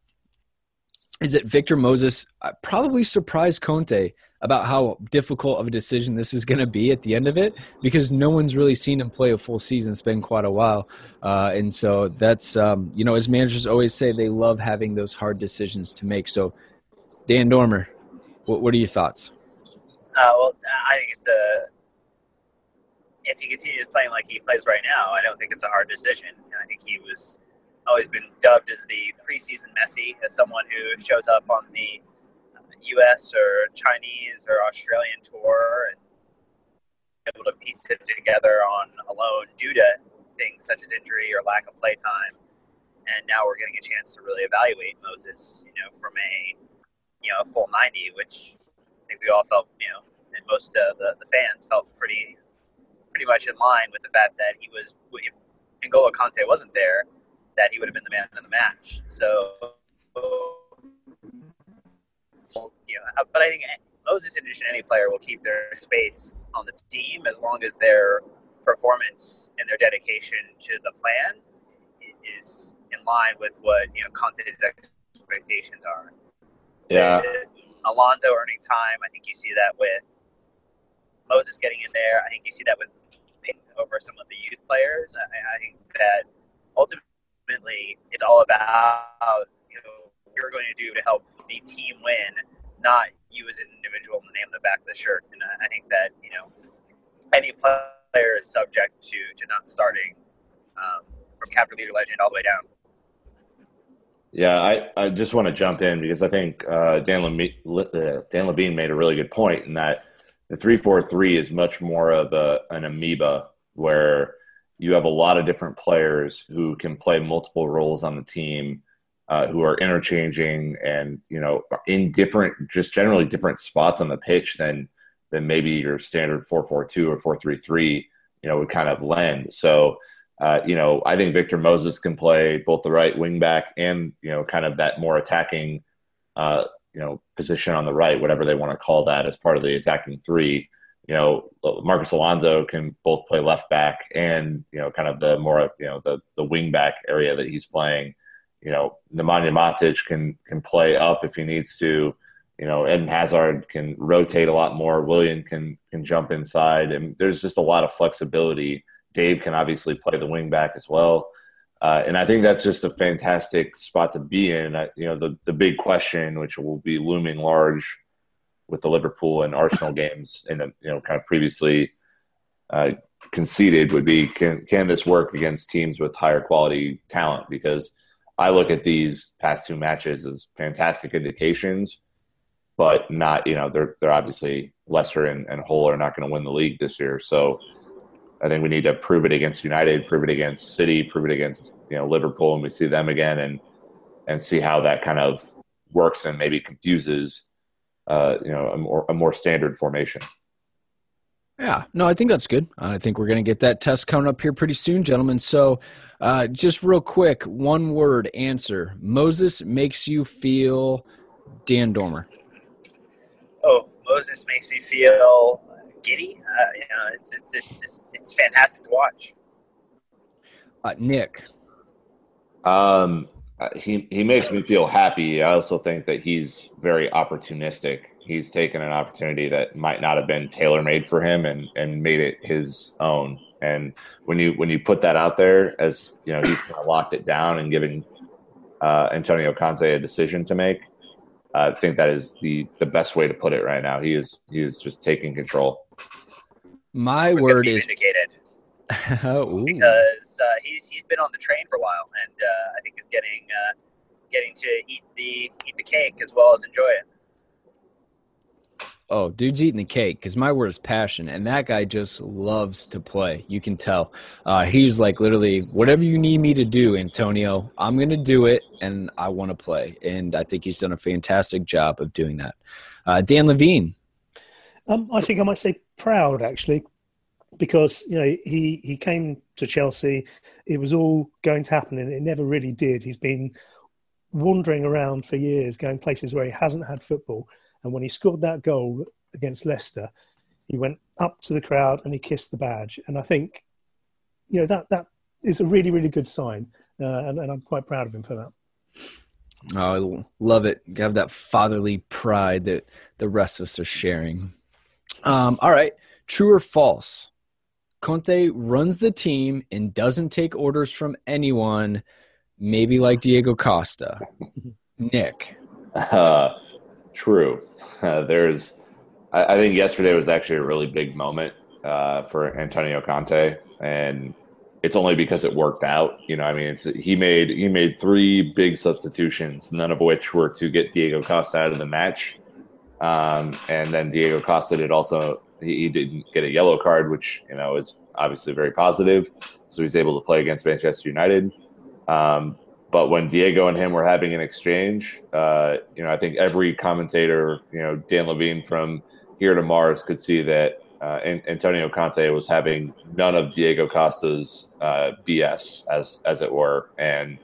is that Victor Moses uh, probably surprised Conte about how difficult of a decision this is going to be at the end of it because no one's really seen him play a full season. It's been quite a while. Uh, and so that's, um, you know, as managers always say, they love having those hard decisions to make. So, Dan Dormer, what, what are your thoughts? Uh, well, I think it's a. If he continues playing like he plays right now, I don't think it's a hard decision. I think he was always been dubbed as the preseason Messi, as someone who shows up on the uh, U.S. or Chinese or Australian tour and able to piece it together on alone due to things such as injury or lack of play time. And now we're getting a chance to really evaluate Moses, you know, from a you know full 90, which I think we all felt, you know, and most of the, the fans felt pretty pretty much in line with the fact that he was if N'Golo Kanté wasn't there, that he would have been the man of the match. So, you know, but I think Moses, in addition to any player, will keep their space on the team as long as their performance and their dedication to the plan is in line with what you know Conte's expectations are. Yeah. Alonso earning time. I think you see that with Moses getting in there. I think you see that with over some of the youth players. I, I think that ultimately ultimately it's all about you know what you're going to do to help the team win, not you as an individual in the name of the back of the shirt. And I think that you know any player is subject to to not starting um, from captain, leader, legend all the way down. Yeah, I, I just want to jump in because I think uh, Dan, uh, Dan Levine made a really good point in that the three four three is much more of a, an amoeba where you have a lot of different players who can play multiple roles on the team, uh, who are interchanging and you know in different, just generally different spots on the pitch than than maybe your standard four four two or four three three. You know, would kind of lend. So. Uh, you know, I think Victor Moses can play both the right wing back and you know, kind of that more attacking, uh, you know, position on the right, whatever they want to call that, as part of the attacking three you know, Marcos Alonso can both play left back and, you know, kind of the more, you know, the, the wing back area that he's playing. You know, Nemanja Matic can, can play up if he needs to. You know, Eden Hazard can rotate a lot more. Willian can, can jump inside. And there's just a lot of flexibility. Dave can obviously play the wing back as well. Uh, and I think that's just a fantastic spot to be in. I, you know, the, the big question, which will be looming large with the Liverpool and Arsenal games, and you know, kind of previously uh, conceded would be can can this work against teams with higher quality talent? Because I look at these past two matches as fantastic indications, but not you know they're they're obviously Leicester and, and Hull are not going to win the league this year, so. I think we need to prove it against United, prove it against City, prove it against you know Liverpool, and we see them again, and and see how that kind of works and maybe confuses uh, you know, a more, a more standard formation. Yeah, no, I think that's good. I think we're going to get that test coming up here pretty soon, gentlemen. So, uh, just real quick, one word answer. Moses makes you feel Dan Dormer. Oh, Moses makes me feel giddy. Uh, you know, it's it's it's just, it's fantastic to watch. Uh, Nick. Um, he he makes me feel happy. I also think that he's very opportunistic. He's taken an opportunity that might not have been tailor made for him and and made it his own. And when you when you put that out there, as you know, he's kind of locked it down and giving uh, Antonio Conte a decision to make. I think that is the the best way to put it right now. He is he is just taking control. My word is vindicated Ooh. because uh, he's he's been on the train for a while, and uh, I think is getting uh, getting to eat the eat the cake as well as enjoy it. Oh, dude's eating the cake because my word is passion, and that guy just loves to play. You can tell. Uh, he's like literally, whatever you need me to do, Antonio, I'm gonna do it, and I want to play. And I think he's done a fantastic job of doing that. Uh, Dan Levine, Um, I think I might say proud actually, because you know he he came to Chelsea. It was all going to happen, and it never really did. He's been wandering around for years, going places where he hasn't had football. And when he scored that goal against Leicester, he went up to the crowd and he kissed the badge. And I think, you know, that that is a really really good sign, uh, and, and I'm quite proud of him for that. oh, I love it. You have that fatherly pride that the rest of us are sharing. Um, all right, true or false? Conte runs the team and doesn't take orders from anyone, maybe like Diego Costa. Nick. Uh, true. Uh, there's, I, I think yesterday was actually a really big moment uh, for Antonio Conte, and it's only because it worked out. You know, I mean, he made he made three big substitutions, none of which were to get Diego Costa out of the match. Um, and then Diego Costa did also he, he didn't get a yellow card, which you know is obviously very positive. So he's able to play against Manchester United. Um, but when Diego and him were having an exchange, uh, you know, I think every commentator, you know, Dan Levine from here to Mars could see that uh, Antonio Conte was having none of Diego Costa's uh, BS, as as it were, and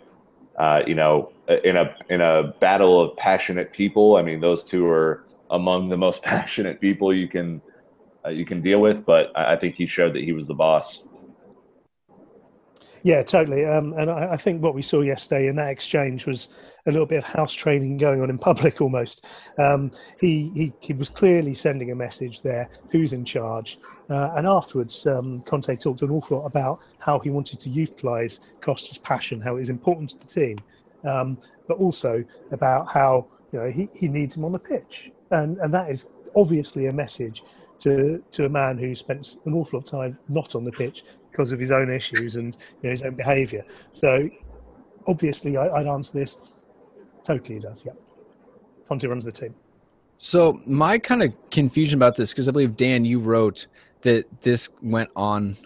uh, you know, in a in a battle of passionate people, I mean, those two are among the most passionate people you can uh, you can deal with. But I, I think he showed that he was the boss. Yeah, totally. Um, and I, I think what we saw yesterday in that exchange was a little bit of house training going on in public almost. Um, he, he, he was clearly sending a message there who's in charge. Uh, and afterwards, um, Conte talked an awful lot about how he wanted to utilise Costa's passion, how it was important to the team, um, but also about how you know he, he needs him on the pitch. And, and that is obviously a message to, to a man who spent an awful lot of time not on the pitch because of his own issues and you know, his own behaviour. So obviously, I, I'd answer this. Totally, does. Yeah, Conte runs the team. So my kind of confusion about this, because I believe Dan, you wrote that this went on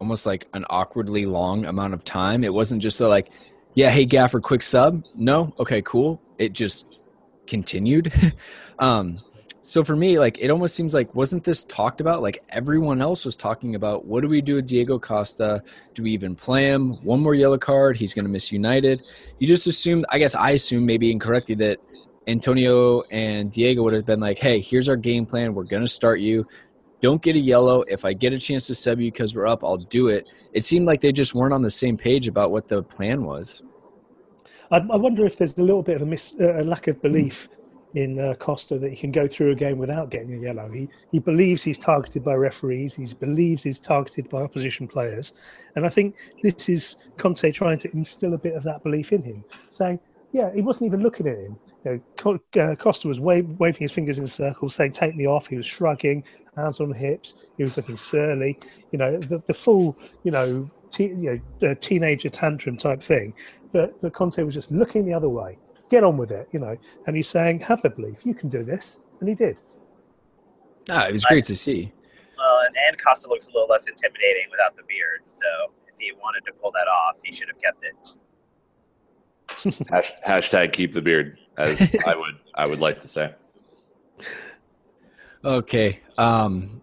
almost like an awkwardly long amount of time. It wasn't just like, yeah, hey Gaffer, quick sub. No, okay, cool. It just continued. um, so for me, like it almost seems like wasn't this talked about? Like everyone else was talking about what do we do with Diego Costa? Do we even play him? One more yellow card, he's to miss United. You just assumed, I guess I assume maybe incorrectly that Antonio and Diego would have been like, "Hey, here's our game plan. We're to start you. Don't get a yellow. If I get a chance to sub you because we're up, I'll do it." It seemed like they just weren't on the same page about what the plan was. I, I wonder if there's a little bit of a, mis, uh, a lack of belief in uh, Costa that he can go through a game without getting a yellow. He he believes he's targeted by referees. He believes he's targeted by opposition players, and I think this is Conte trying to instill a bit of that belief in him, saying, "Yeah, he wasn't even looking at him. You know, uh, Costa was waving his fingers in a circle, saying, "Take me off." He was shrugging, hands on hips. He was looking surly. You know, the, the full, you know, te- you know, teenager tantrum type thing. But, but Conte was just looking the other way. Get on with it, you know. And he's saying, "Have the belief. You can do this," and he did. Ah, it was great to see. Well, and, and Costa looks a little less intimidating without the beard. So if he wanted to pull that off, he should have kept it. Hash, hashtag keep the beard, as I would I would like to say. Okay. Um,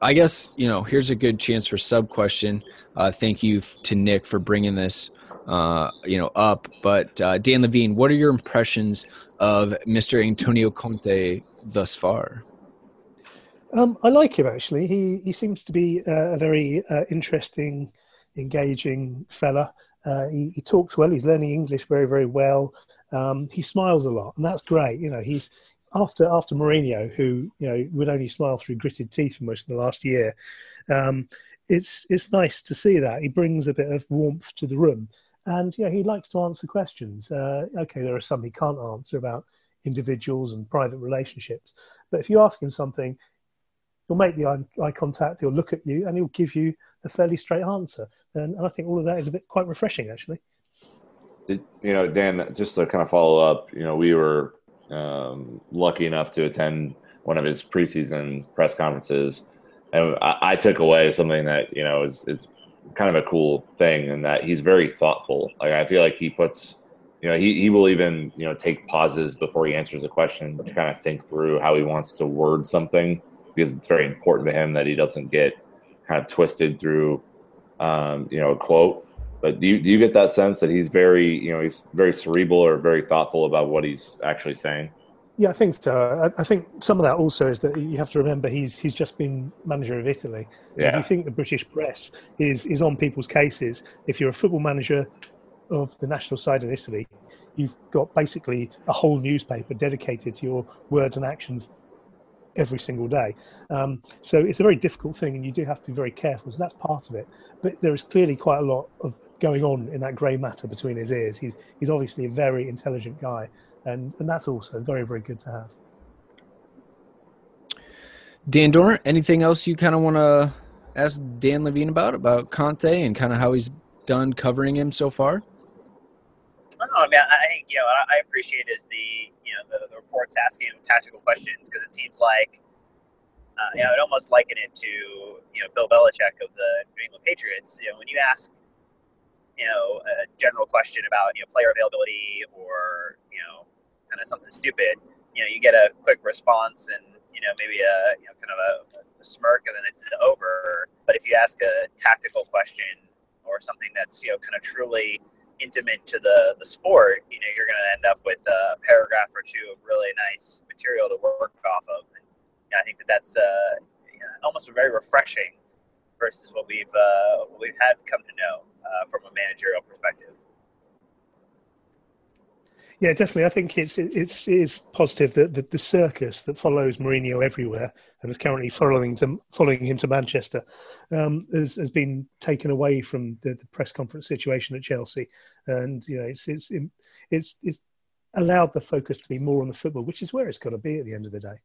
I guess you know. Here's a good chance for sub question. Uh, thank you to Nick for bringing this, uh, you know, up. But uh, Dan Levine, what are your impressions of Mr. Antonio Conte thus far? Um, I like him actually. He he seems to be uh, a very uh, interesting, engaging fella. Uh, he, he talks well. He's learning English very very well. Um, he smiles a lot, and that's great. You know, he's after after Mourinho, who you know would only smile through gritted teeth for most of the last year. Um, it's it's nice to see that he brings a bit of warmth to the room, and yeah, he likes to answer questions. Uh, okay, there are some he can't answer about individuals and private relationships, but if you ask him something, he'll make the eye, contact, he'll look at you, and he'll give you a fairly straight answer. And, and I think all of that is a bit quite refreshing, actually. You know, Dan, just to kind of follow up, you know, we were um, lucky enough to attend one of his preseason press conferences, and I, I, took away something that you know is, is kind of a cool thing, and that he's very thoughtful. Like I feel like he puts, you know, he he will even you know take pauses before he answers a question to kind of think through how he wants to word something because it's very important to him that he doesn't get kind of twisted through, um, you know, a quote. But do you, do you get that sense that he's very, you know, he's very cerebral or very thoughtful about what he's actually saying? Yeah, I think so. I, I, think some of that also is that you have to remember he's he's just been manager of Italy. Yeah. If you think the British press is is on people's cases, if you're a football manager of the national side in Italy, you've got basically a whole newspaper dedicated to your words and actions every single day. Um, so it's a very difficult thing, and you do have to be very careful. So that's part of it. But there is clearly quite a lot of going on in that grey matter between his ears. He's he's obviously a very intelligent guy, and and that's also very very good to have. Dan Dormer, anything else you kind of want to ask Dan Levine about about Conte and kind of how he's done covering him so far? I mean, I think you know I appreciate is the you know the, the reports asking him tactical questions because it seems like uh, you know I'd almost liken it to you know Bill Belichick of the New England Patriots. You know when you ask you know a general question about you know player availability or you know kind of something stupid, you know you get a quick response and you know maybe a you know kind of a, a smirk and then it's over. But if you ask a tactical question or something that's you know kind of truly intimate to the the sport, you know, you're going to end up with a paragraph or two of really nice material to work off of. And I think that that's uh, you know, almost very refreshing versus what we've uh, what we've had come to know uh, from a managerial perspective. Yeah, definitely. I think it's it's it is positive that the, the, circus that follows Mourinho everywhere and is currently following to following him to Manchester um, has, has been taken away from the, the, press conference situation at Chelsea, and you know it's it's it's it's allowed the focus to be more on the football, which is where it's got to be at the end of the day.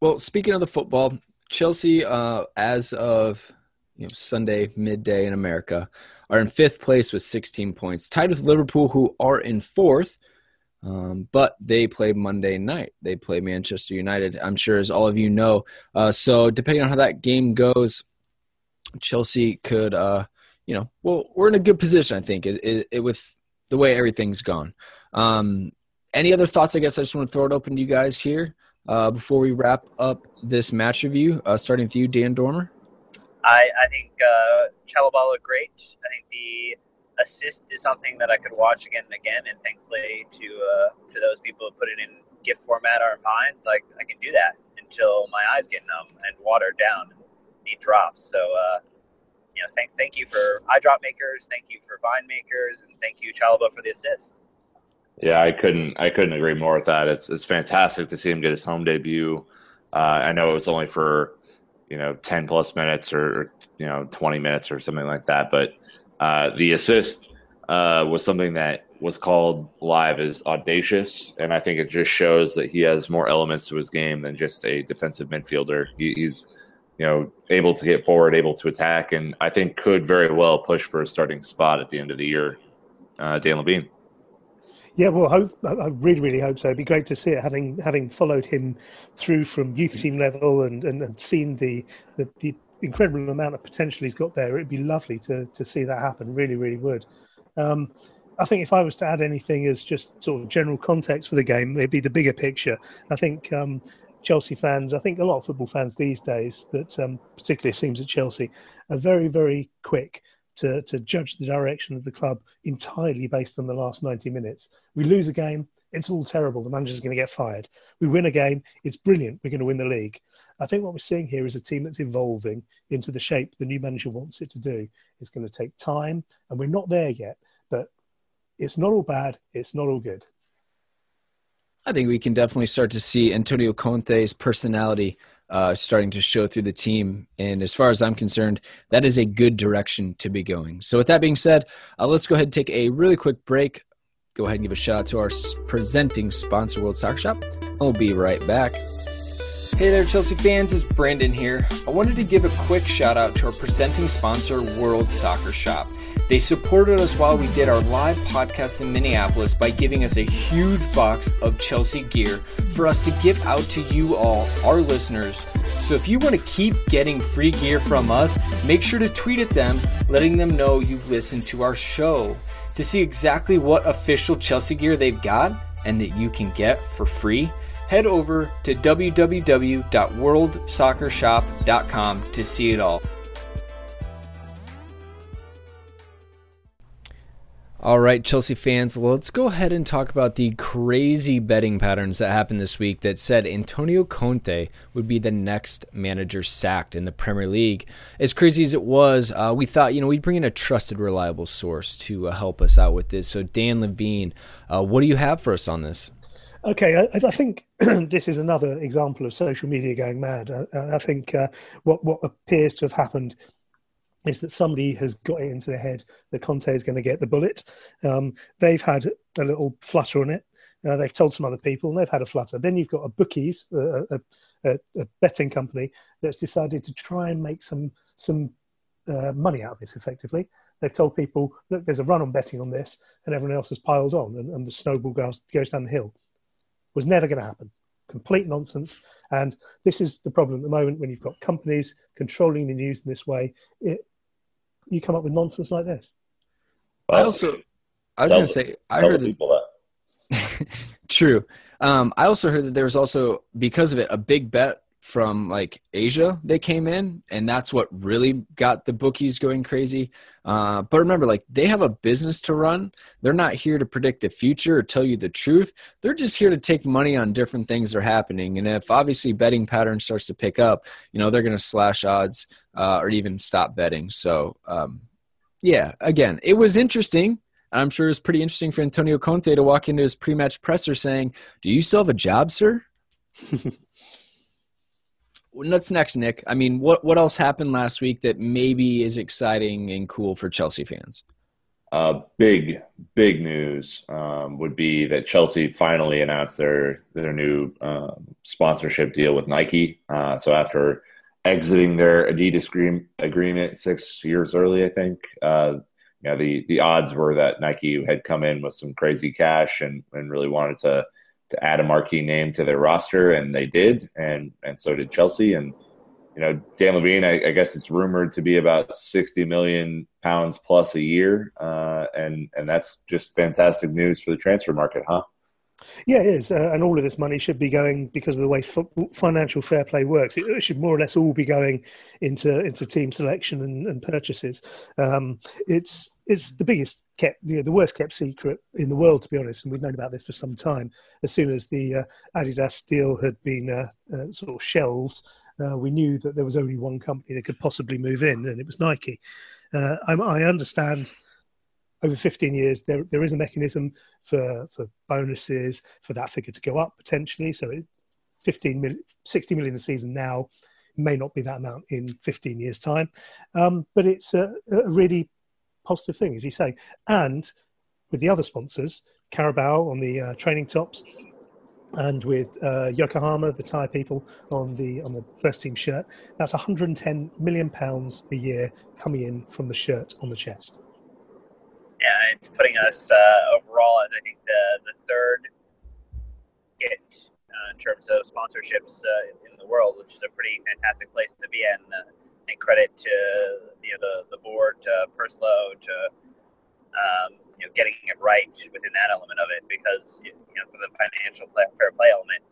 Well, speaking of the football, Chelsea, uh, as of you know Sunday midday in America, are in fifth place with 16 points, tied with Liverpool, who are in fourth. Um, but they play Monday night. They play Manchester United. I'm sure, as all of you know. Uh, so depending on how that game goes, Chelsea could, uh, you know, well, we're in a good position. I think it, it, it, with the way everything's gone. Um, any other thoughts? I guess I just want to throw it open to you guys here uh, before we wrap up this match review. Uh, starting with you, Dan Dormer. I, I think uh, Chalobah great. I think the assist is something that I could watch again and again, and thankfully to uh, to those people who put it in GIF format or minds, like I can do that until my eyes get numb and watered down and need drops. So uh, you know, thank thank you for eye drop makers, thank you for vine makers, and thank you Chalobah for the assist. Yeah, I couldn't I couldn't agree more with that. It's it's fantastic to see him get his home debut. Uh, I know it was only for you know 10 plus minutes or you know 20 minutes or something like that. But uh, the assist uh, was something that was called live as audacious. And i think it just shows that he has more elements to his game than just a defensive midfielder. He, he's you know able to get forward able to attack and i think could very well push for a starting spot at the end of the year. Uh, dan levine yeah, well, hope, I really, really hope so. It'd be great to see it, having having followed him through from youth team level and, and, and seen the, the, the incredible amount of potential he's got there. It'd be lovely to to see that happen. Really, really would. Um, I think if I was to add anything as just sort of general context for the game, it'd be the bigger picture. I think um, Chelsea fans, I think a lot of football fans these days, but um, particularly it seems at Chelsea, are very, very quick to, to judge the direction of the club entirely based on the last 90 minutes. We lose a game, it's all terrible. The manager's going to get fired. We win a game, it's brilliant. We're going to win the league. I think what we're seeing here is a team that's evolving into the shape the new manager wants it to do. It's going to take time, and we're not there yet, but it's not all bad, it's not all good. I think we can definitely start to see Antonio Conte's personality uh, starting to show through the team. And as far as I'm concerned, that is a good direction to be going. So, with that being said, uh, let's go ahead and take a really quick break. Go ahead and give a shout out to our presenting sponsor, World Soccer Shop. I'll be right back. Hey there, Chelsea fans, it's Brandon here. I wanted to give a quick shout out to our presenting sponsor, World Soccer Shop. They supported us while we did our live podcast in Minneapolis by giving us a huge box of Chelsea gear for us to give out to you all, our listeners. So if you want to keep getting free gear from us, make sure to tweet at them, letting them know you listen to our show. To see exactly what official Chelsea gear they've got and that you can get for free, head over to www.worldsoccershop.com to see it all. All right, Chelsea fans, let's go ahead and talk about the crazy betting patterns that happened this week that said Antonio Conte would be the next manager sacked in the Premier League. As crazy as it was, uh, we thought, you know, we'd bring in a trusted, reliable source to uh, help us out with this. So, Dan Levine, uh, what do you have for us on this? Okay, I, I think this is another example of social media going mad. I, I think uh, what what appears to have happened is that somebody has got it into their head that Conte is going to get the bullet. Um, they've had a little flutter on it. Uh, they've told some other people, and they've had a flutter. Then you've got a bookies, a, a, a, betting company that's decided to try and make some some uh, money out of this. Effectively, they've told people, look, there's a run on betting on this, and everyone else has piled on, and, and the snowball goes goes down the hill was never going to happen. Complete nonsense. And this is the problem at the moment when you've got companies controlling the news in this way. It, you come up with nonsense like this. Well, I also, I was going to say, I heard people that. True. Um, I also heard that there was also because of it a big bet from like Asia they came in, and that's what really got the bookies going crazy. Uh, but remember, like they have a business to run. They're not here to predict the future or tell you the truth. They're just here to take money on different things that are happening. And if obviously betting pattern starts to pick up, you know they're going to slash odds uh, or even stop betting. So um, yeah, again, it was interesting. I'm sure it's pretty interesting for Antonio Conte to walk into his pre-match presser saying, "Do you still have a job, sir?" what's next, Nick? I mean, what what else happened last week that maybe is exciting and cool for Chelsea fans? Uh, big big news um, would be that Chelsea finally announced their their new um, sponsorship deal with Nike. Uh, so after exiting their Adidas agreement six years early, I think. Uh, you know, the the odds were that Nike had come in with some crazy cash and, and really wanted to to add a marquee name to their roster, and they did, and and so did Chelsea. And you know, Dan Levine, I, I guess it's rumored to be about sixty million pounds plus a year, uh, and and that's just fantastic news for the transfer market, huh? Yeah, it is, uh, and all of this money should be going because of the way f- financial fair play works. It should more or less all be going into into team selection and, and purchases. Um, it's it's the biggest kept, you know, the worst kept secret in the world, to be honest. And we've known about this for some time. As soon as the uh, Adidas deal had been uh, uh, sort of shelved, uh, we knew that there was only one company that could possibly move in, and it was Nike. Uh, I, I understand over 15 years, there there is a mechanism for for bonuses for that figure to go up potentially. So, it, 15 million, 60 million a season now may not be that amount in 15 years' time, um, but it's a, a, really positive thing, as you say. And with the other sponsors, Carabao on the uh, training tops, and with uh, Yokohama, the Thai people on the on the first team shirt, that's 110 million pounds a year coming in from the shirt on the chest yeah, it's putting us uh, overall at I think the the third hit uh, in terms of sponsorships uh, in the world, which is a pretty fantastic place to be in. Uh, and credit to you know, the the board, to Purslow, to um, you know getting it right within that element of it, because you know for the financial fair play element,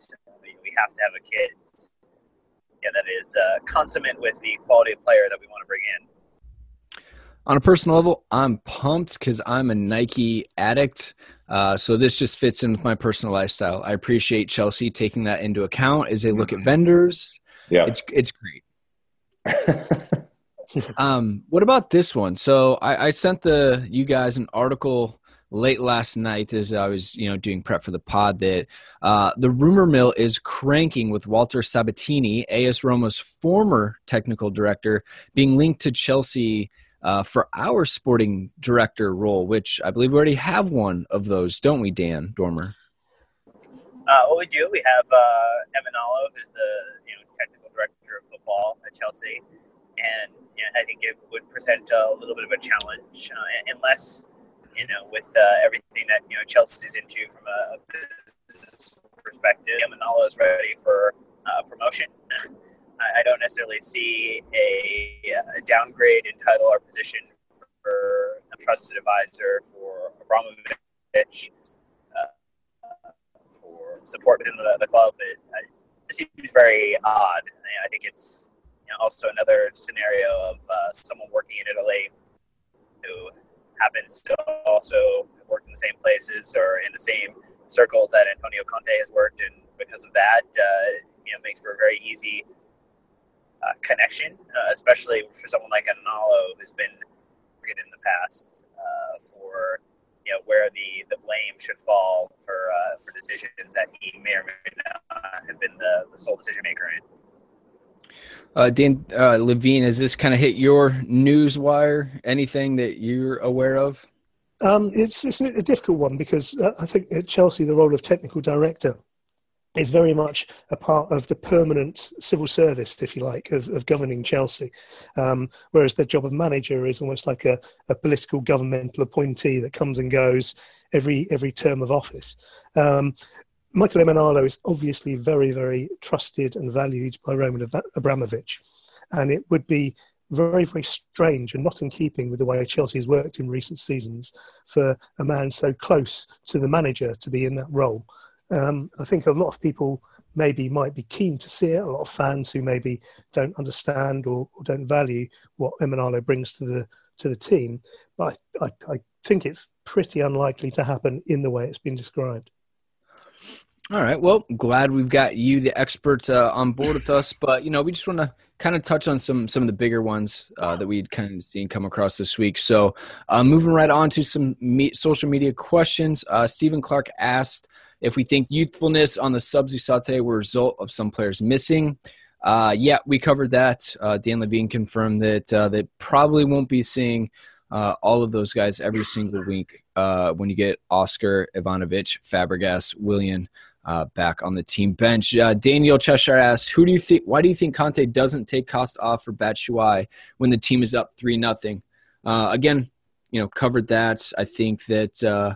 we have to have a kid yeah, that is uh, consummate with the quality of player that we want to bring in on a personal level, I'm pumped because I'm a Nike addict. Uh, so this just fits in with my personal lifestyle. I appreciate Chelsea taking that into account as they look at mm-hmm. vendors. Yeah, it's it's great. um, what about this one? So I, I, sent the you guys an article late last night as I was, you know, doing prep for the pod that uh, the rumor mill is cranking with Walter Sabatini, AS Roma's former technical director, being linked to Chelsea uh, for our sporting director role, which I believe we already have one of those, don't we, Dan Dormer? Uh, what we do, we have uh, Emenalo, who's the you know at Chelsea, and you know, I think it would present a little bit of a challenge uh, unless you know, with uh, everything that you know Chelsea's into from a business perspective. Manala is ready for uh, promotion. I, I, don't necessarily see a, a, downgrade in title or position for a trusted advisor for Abramovich uh, for support within the, the club. It, seems very odd. I think it's you know, also another scenario of uh, someone working in Italy who happens to also work in the same places or in the same circles that Antonio Conte has worked, and because of that, uh, you know, makes for a very easy uh, connection, uh, especially for someone like Analo who's been in the past uh, for you know where the, the blame should fall for uh, for decisions that he may or may not have been the, the sole decision maker in. Uh, Dan uh, Levine, has this kind of hit your news wire? Anything that you're aware of? Um, it's it's a difficult one because uh, I think at Chelsea the role of technical director is very much a part of the permanent civil service, if you like, of, of governing Chelsea. Um, whereas the job of manager is almost like a, a, political governmental appointee that comes and goes every every term of office. Um, Michael Emenalo is obviously very, very trusted and valued by Roman Abramovich. And it would be very, very strange and not in keeping with the way Chelsea has worked in recent seasons for a man so close to the manager to be in that role. Um, I think a lot of people maybe might be keen to see it, a lot of fans who maybe don't understand or, or don't value what Emenalo brings to the to the team. But I, I, I think it's pretty unlikely to happen in the way it's been described. All right. Well, glad we've got you, the expert, uh, on board with us. But you know, we just want to kind of touch on some some of the bigger ones uh, that we'd kind of seen come across this week. So, uh, moving right on to some me- social media questions. Uh, Stephen Clark asked if we think youthfulness on the subs we saw today were a result of some players missing. Uh, yeah, we covered that. Uh, Dan Levine confirmed that they probably won't be seeing. Uh, all of those guys every single week uh, when you get Oscar, Ivanovic, Fabregas, Willian, uh, back on the team bench. Uh, Daniel Cheshire asks, "Who do you think? Why do you think Conte doesn't take Costa off for Batshuayi when the team is up three nothing?" Uh, again, you know, covered that. I think that uh,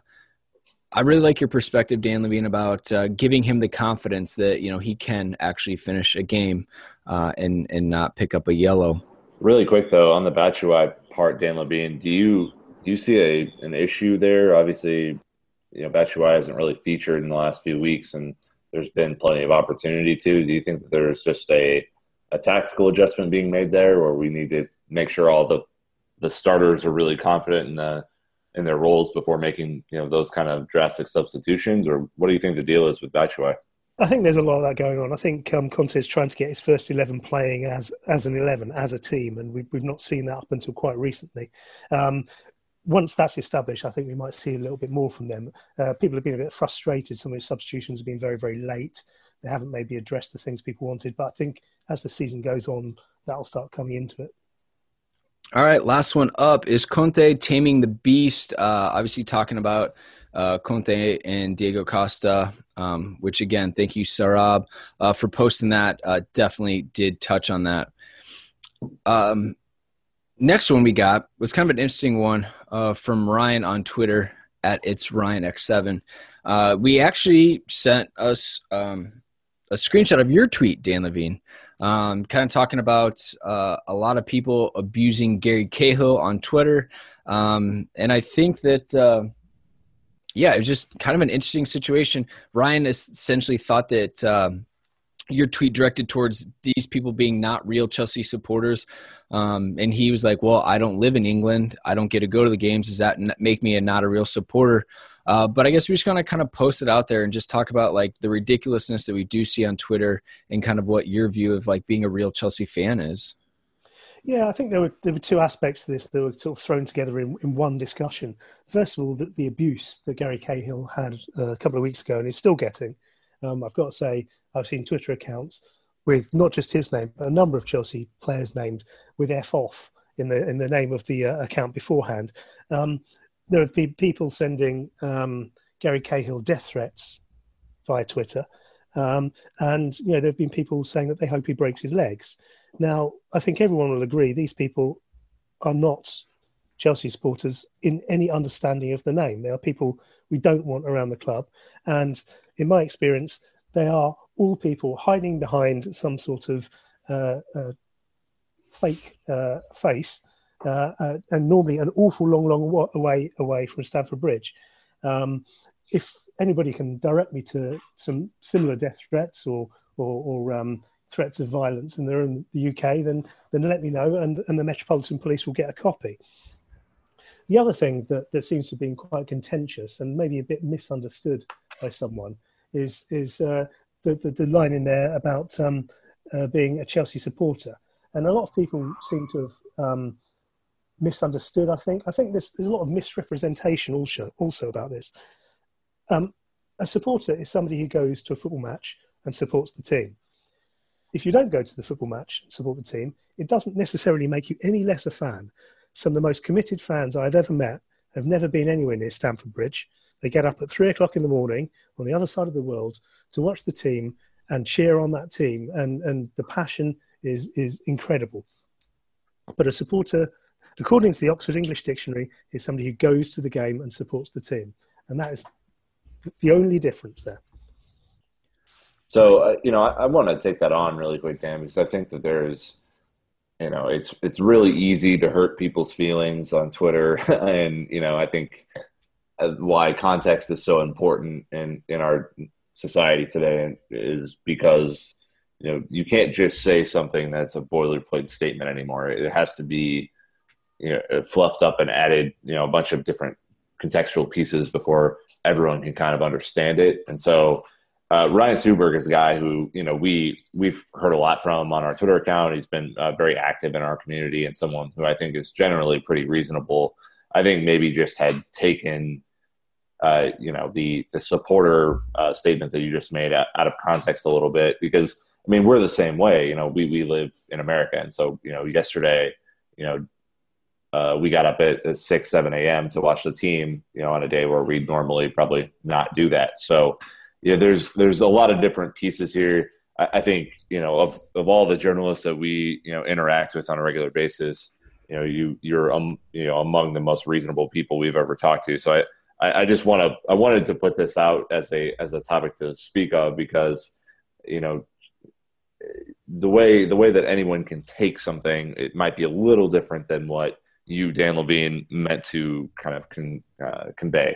I really like your perspective, Dan Levine, about uh, giving him the confidence that you know he can actually finish a game uh, and and not pick up a yellow. Really quick though, on the Batshuayi part, Dan Levine, do you do you see a an issue there? Obviously, you know, Batshuayi hasn't really featured in the last few weeks, and there's been plenty of opportunity to. Do you think that there's just a a tactical adjustment being made there, or we need to make sure all the the starters are really confident in the in their roles before making you know those kind of drastic substitutions, or what do you think the deal is with Batshuayi? I think there's a lot of that going on. I think um, Conte is trying to get his first eleven playing as as an eleven as a team, and we've we've not seen that up until quite recently. Um, once that's established, I think we might see a little bit more from them. Uh, people have been a bit frustrated. Some of the substitutions have been very, very late. They haven't maybe addressed the things people wanted. But I think as the season goes on, that'll start coming into it. All right, last one up is Conte taming the beast. Uh, obviously, talking about uh, Conte and Diego Costa, um, which again, thank you, Sarab, uh, for posting that. Uh, definitely did touch on that. Um, next one we got was kind of an interesting one uh, from Ryan on Twitter at it's Ryan X7. Uh, we actually sent us um, a screenshot of your tweet, Dan Levine, um, kind of talking about uh, a lot of people abusing Gary Cahill on Twitter. Um, and I think that, uh, yeah, it was just kind of an interesting situation. Ryan essentially thought that um, your tweet directed towards these people being not real Chelsea supporters. Um, and he was like, Well, I don't live in England. I don't get to go to the games. Does that make me a not a real supporter? Uh, but I guess we're just going to kind of post it out there and just talk about like the ridiculousness that we do see on Twitter and kind of what your view of like being a real Chelsea fan is. Yeah, I think there were there were two aspects to this that were sort of thrown together in, in one discussion. First of all, the, the abuse that Gary Cahill had uh, a couple of weeks ago and is still getting. Um, I've got to say, I've seen Twitter accounts with not just his name, but a number of Chelsea players named with F off in the in the name of the uh, account beforehand. Um, there have been people sending um, Gary Cahill death threats via Twitter. Um, and you know there have been people saying that they hope he breaks his legs. Now, I think everyone will agree these people are not Chelsea supporters in any understanding of the name. They are people we don't want around the club, and in my experience, they are all people hiding behind some sort of uh, uh, fake uh, face, uh, uh, and normally an awful long, long way away from Stamford Bridge. Um, if anybody can direct me to some similar death threats or or, or um, threats of violence and they're in the UK, then then let me know, and and the Metropolitan Police will get a copy. The other thing that, that seems to have been quite contentious and maybe a bit misunderstood by someone is is uh, the, the, the line in there about um, uh, being a Chelsea supporter, and a lot of people seem to have um, misunderstood. I think I think there's there's a lot of misrepresentation also also about this. Um, a supporter is somebody who goes to a football match and supports the team. If you don't go to the football match and support the team, it doesn't necessarily make you any less a fan. Some of the most committed fans I've ever met have never been anywhere near Stamford Bridge. They get up at three o'clock in the morning on the other side of the world to watch the team and cheer on that team, and, and the passion is, is incredible. But a supporter, according to the Oxford English Dictionary, is somebody who goes to the game and supports the team. And that is the only difference there. So uh, you know, I, I want to take that on really quick, Dan, because I think that there is, you know, it's it's really easy to hurt people's feelings on Twitter, and you know, I think uh, why context is so important in in our society today is because you know you can't just say something that's a boilerplate statement anymore. It has to be you know fluffed up and added you know a bunch of different contextual pieces before everyone can kind of understand it. And so uh, Ryan Suberg is a guy who you know we we've heard a lot from on our Twitter account. He's been uh, very active in our community and someone who I think is generally pretty reasonable. I think maybe just had taken uh, you know the the supporter uh, statement that you just made out, out of context a little bit because I mean we're the same way. You know we we live in America and so you know yesterday you know uh, we got up at, at, 6 7 a.m to watch the team you know on a day where we'd normally probably not do that so yeah there's there's a lot of different pieces here I, I, think you know of of all the journalists that we you know interact with on a regular basis you know you you're um you know among the most reasonable people we've ever talked to so i i, I just want to i wanted to put this out as a as a topic to speak of because you know the way the way that anyone can take something it might be a little different than what you, Dan Levine, meant to kind of con, uh, convey?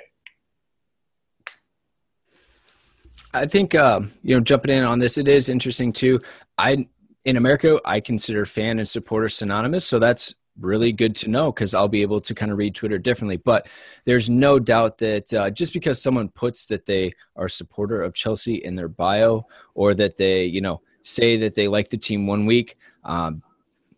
I think uh, you know jumping in on this, it is interesting too. I in America, I consider fan and supporter synonymous, so that's really good to know because I'll be able to kind of read Twitter differently. But there's no doubt that uh, just because someone puts that they are a supporter of Chelsea in their bio, or that they you know say that they like the team one week, um,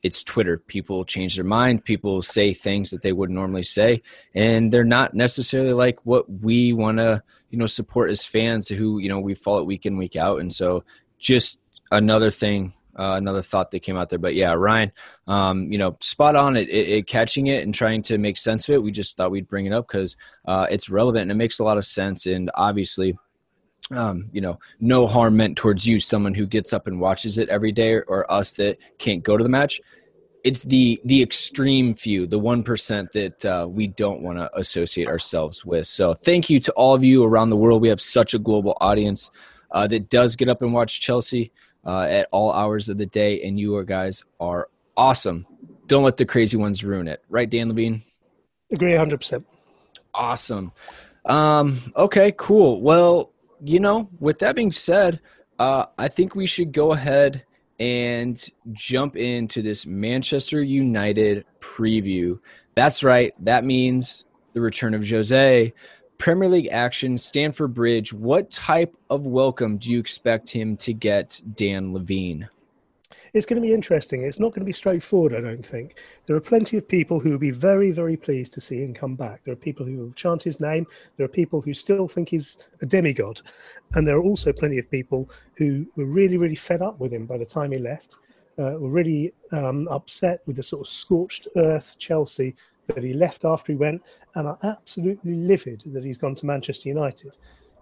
it's Twitter. People change their mind. People say things that they wouldn't normally say, and they're not necessarily like what we want to, you know, support as fans who you know we follow week in week out. And so, just another thing, uh, another thought that came out there. But yeah, Ryan, um, you know, spot on it, it, it, catching it and trying to make sense of it. We just thought we'd bring it up because uh, it's relevant and it makes a lot of sense. And obviously, um, you know, no harm meant towards you, someone who gets up and watches it every day, or us that can't go to the match. It's the the extreme few, the one percent that uh, we don't want to associate ourselves with. So, thank you to all of you around the world. We have such a global audience uh, that does get up and watch Chelsea uh, at all hours of the day, and you guys are awesome. Don't let the crazy ones ruin it, right, Dan Levine? Agree, hundred percent. Awesome. Um, okay, cool. Well, you know, with that being said, uh, I think we should go ahead and jump into this Manchester United preview. That's right. That means the return of Jose, Premier League action, Stamford Bridge. What type of welcome do you expect him to get, Dan Levine? It's going to be interesting. It's not going to be straightforward, I don't think. There are plenty of people who will be very, very pleased to see him come back. There are people who will chant his name. There are people who still think he's a demigod. And there are also plenty of people who were really, really fed up with him by the time he left, uh, were really um, upset with the sort of scorched earth Chelsea that he left after he went, and are absolutely livid that he's gone to Manchester United.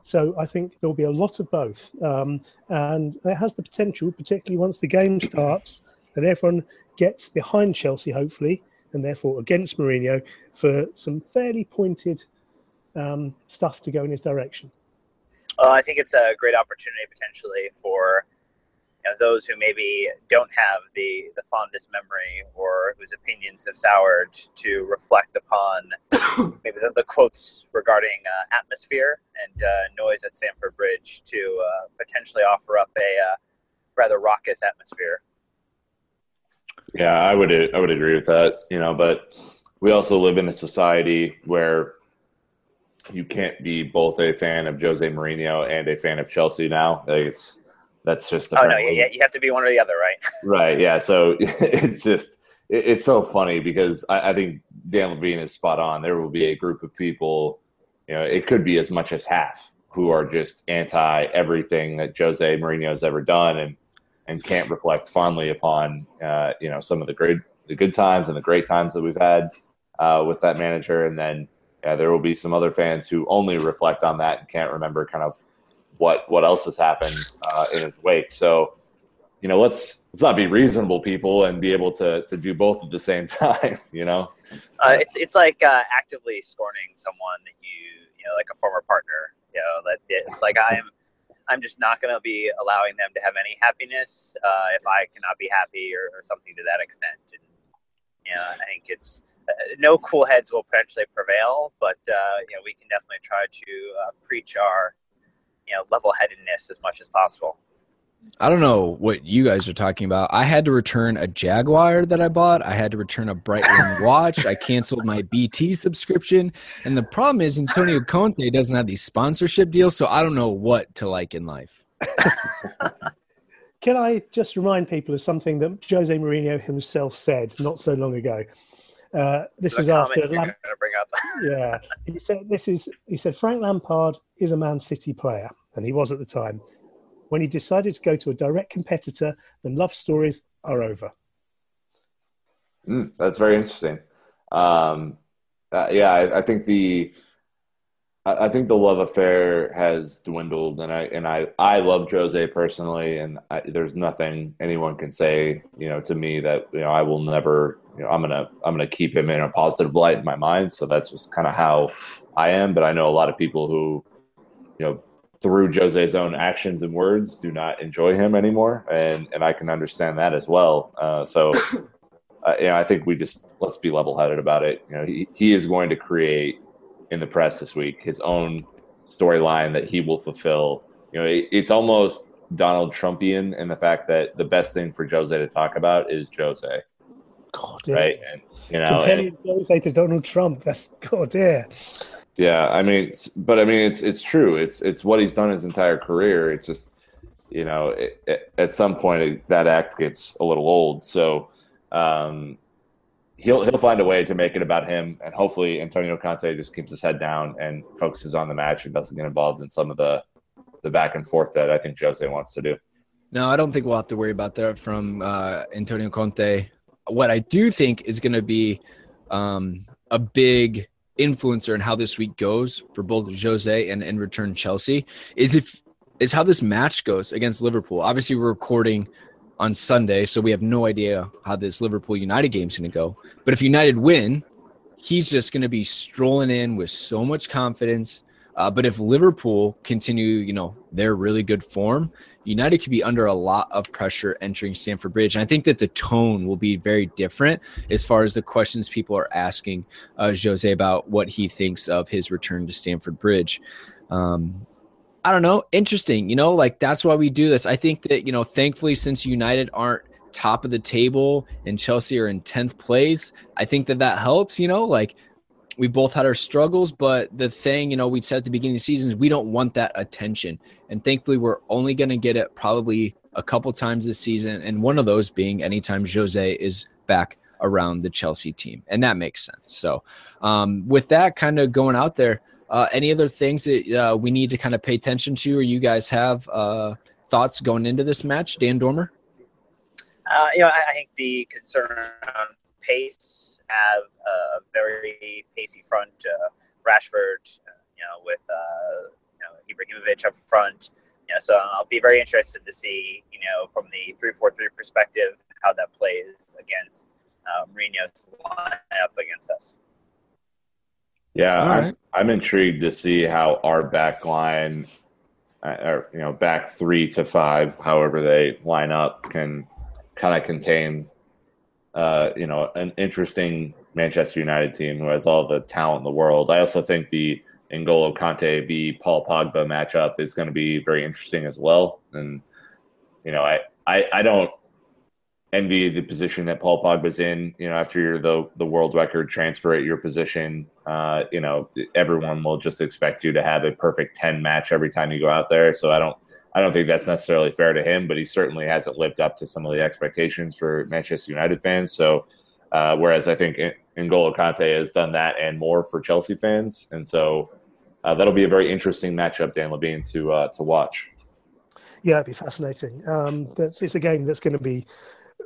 So I think there'll be a lot of both. Um, and it has the potential, particularly once the game starts, that everyone gets behind Chelsea, hopefully, and therefore against Mourinho for some fairly pointed um, stuff to go in his direction. Uh, I think it's a great opportunity potentially for you know, those who maybe don't have the, the fondest memory or whose opinions have soured to reflect upon maybe the, the quotes regarding uh, atmosphere and uh, noise at Stamford Bridge to uh, potentially offer up a uh, rather raucous atmosphere. Yeah, I would I would agree with that. You know, but we also live in a society where you can't be both a fan of Jose Mourinho and a fan of Chelsea now. Like it's that's just oh no, yeah, you have to be one or the other, right? Right. Yeah. So it's just it's so funny because I, I, think Dan Levine is spot on. There will be a group of people, you know, it could be as much as half who are just anti everything that Jose Mourinho has ever done and and can't reflect fondly upon uh, you know some of the great the good times and the great times that we've had uh, with that manager, and then yeah, there will be some other fans who only reflect on that and can't remember kind of what what else has happened uh, in his wake. So, you know, let's let's not be reasonable people and be able to to do both at the same time. You know, uh, it's it's like uh, actively scorning someone that you you know, like a former partner. You know, that it's like I'm. I'm just not going to be allowing them to have any happiness uh, if I cannot be happy or, or something to that extent. And you know, I think it's uh, no cool heads will potentially prevail, but uh, you know we can definitely try to uh, preach our you know level headedness as much as possible. I don't know what you guys are talking about. I had to return a Jaguar that I bought. I had to return a Breitling watch. I canceled my BT subscription. And the problem is Antonio Conte doesn't have these sponsorship deals, so I don't know what to like in life. Can I just remind people of something that Jose Mourinho himself said not so long ago? Uh, this is after Lam- yeah, he said this is he said Frank Lampard is a Man City player, and he was at the time. When he decided to go to a direct competitor, then love stories are over. Mm, that's very interesting. Um, uh, yeah, I, I, think the I, I, think the love affair has dwindled, and I and I I love Jose personally, and I, there's nothing anyone can say you know to me that you know I will never you know I'm gonna I'm gonna keep him in a positive light in my mind. So that's just kind of how I am. But I know a lot of people who you know through Jose's own actions and words, do not enjoy him anymore, and and I can understand that as well. Uh, so, uh, you know, I think we just let's be level headed about it. You know, he he is going to create in the press this week his own storyline that he will fulfill. You know, it, it's almost Donald Trumpian in the fact that the best thing for Jose to talk about is Jose. God, right? And, you know, comparing Jose to Donald Trump. That's God, yeah. Yeah, I mean, but I mean, it's it's true. It's it's what he's done his entire career. It's just, you know, it, it, at some point it, that act gets a little old. So um, he'll he'll find a way to make it about him, and hopefully Antonio Conte just keeps his head down and focuses on the match and doesn't get involved in some of the the back and forth that I think Jose wants to do. No, I don't think we'll have to worry about that from uh, Antonio Conte. What I do think is going to be um, a big influencer in how this week goes for both Jose and in return Chelsea is if is how this match goes against Liverpool. Obviously, we're recording on Sunday, so we have no idea how this Liverpool United game is going to go. But if United win, he's just going to be strolling in with so much confidence. Uh, but if Liverpool continue, you know, their really good form, United could be under a lot of pressure entering Stamford Bridge. And I think that the tone will be very different as far as the questions people are asking uh, Jose about what he thinks of his return to Stamford Bridge. Um, I don't know. Interesting. You know, like that's why we do this. I think that, you know, thankfully, since United aren't top of the table and Chelsea are in 10th place, I think that that helps, you know, like we both had our struggles, but the thing, you know, we said at the beginning of the season is we don't want that attention. And thankfully, we're only going to get it probably a couple times this season, and one of those being anytime Jose is back around the Chelsea team, and that makes sense. So, um, with that kind of going out there, uh, any other things that uh, we need to kind of pay attention to, or you guys have uh, thoughts going into this match, Dan Dormer? Uh, you know, I, I, think the concern on pace have a very pacey front. Uh, Rashford, you know, with uh, you know Ibrahimovic up front. You know, so I'll be very interested to see, you know, from the three-four-three perspective, how that plays against uh, Mourinho's lineup against us. Yeah, I'm, I'm intrigued to see how our back line, uh, or you know, back three to five, however they line up, can kind of contain, uh, you know, an interesting Manchester United team who has all the talent in the world. I also think the N'Golo Kanté v Paul Pogba matchup is going to be very interesting as well. And you know, I I, I don't envy the position that Paul Pogba's in. You know, after you're the the world record transfer at your position, uh, you know, everyone will just expect you to have a perfect ten match every time you go out there. So I don't I don't think that's necessarily fair to him, but he certainly hasn't lived up to some of the expectations for Manchester United fans. So, uh, whereas I think N'Golo Kanté has done that and more for Chelsea fans, and so uh, that'll be a very interesting matchup, Dan Levine, to uh, to watch. Yeah, it'd be fascinating. Um, that's, it's a game that's going to be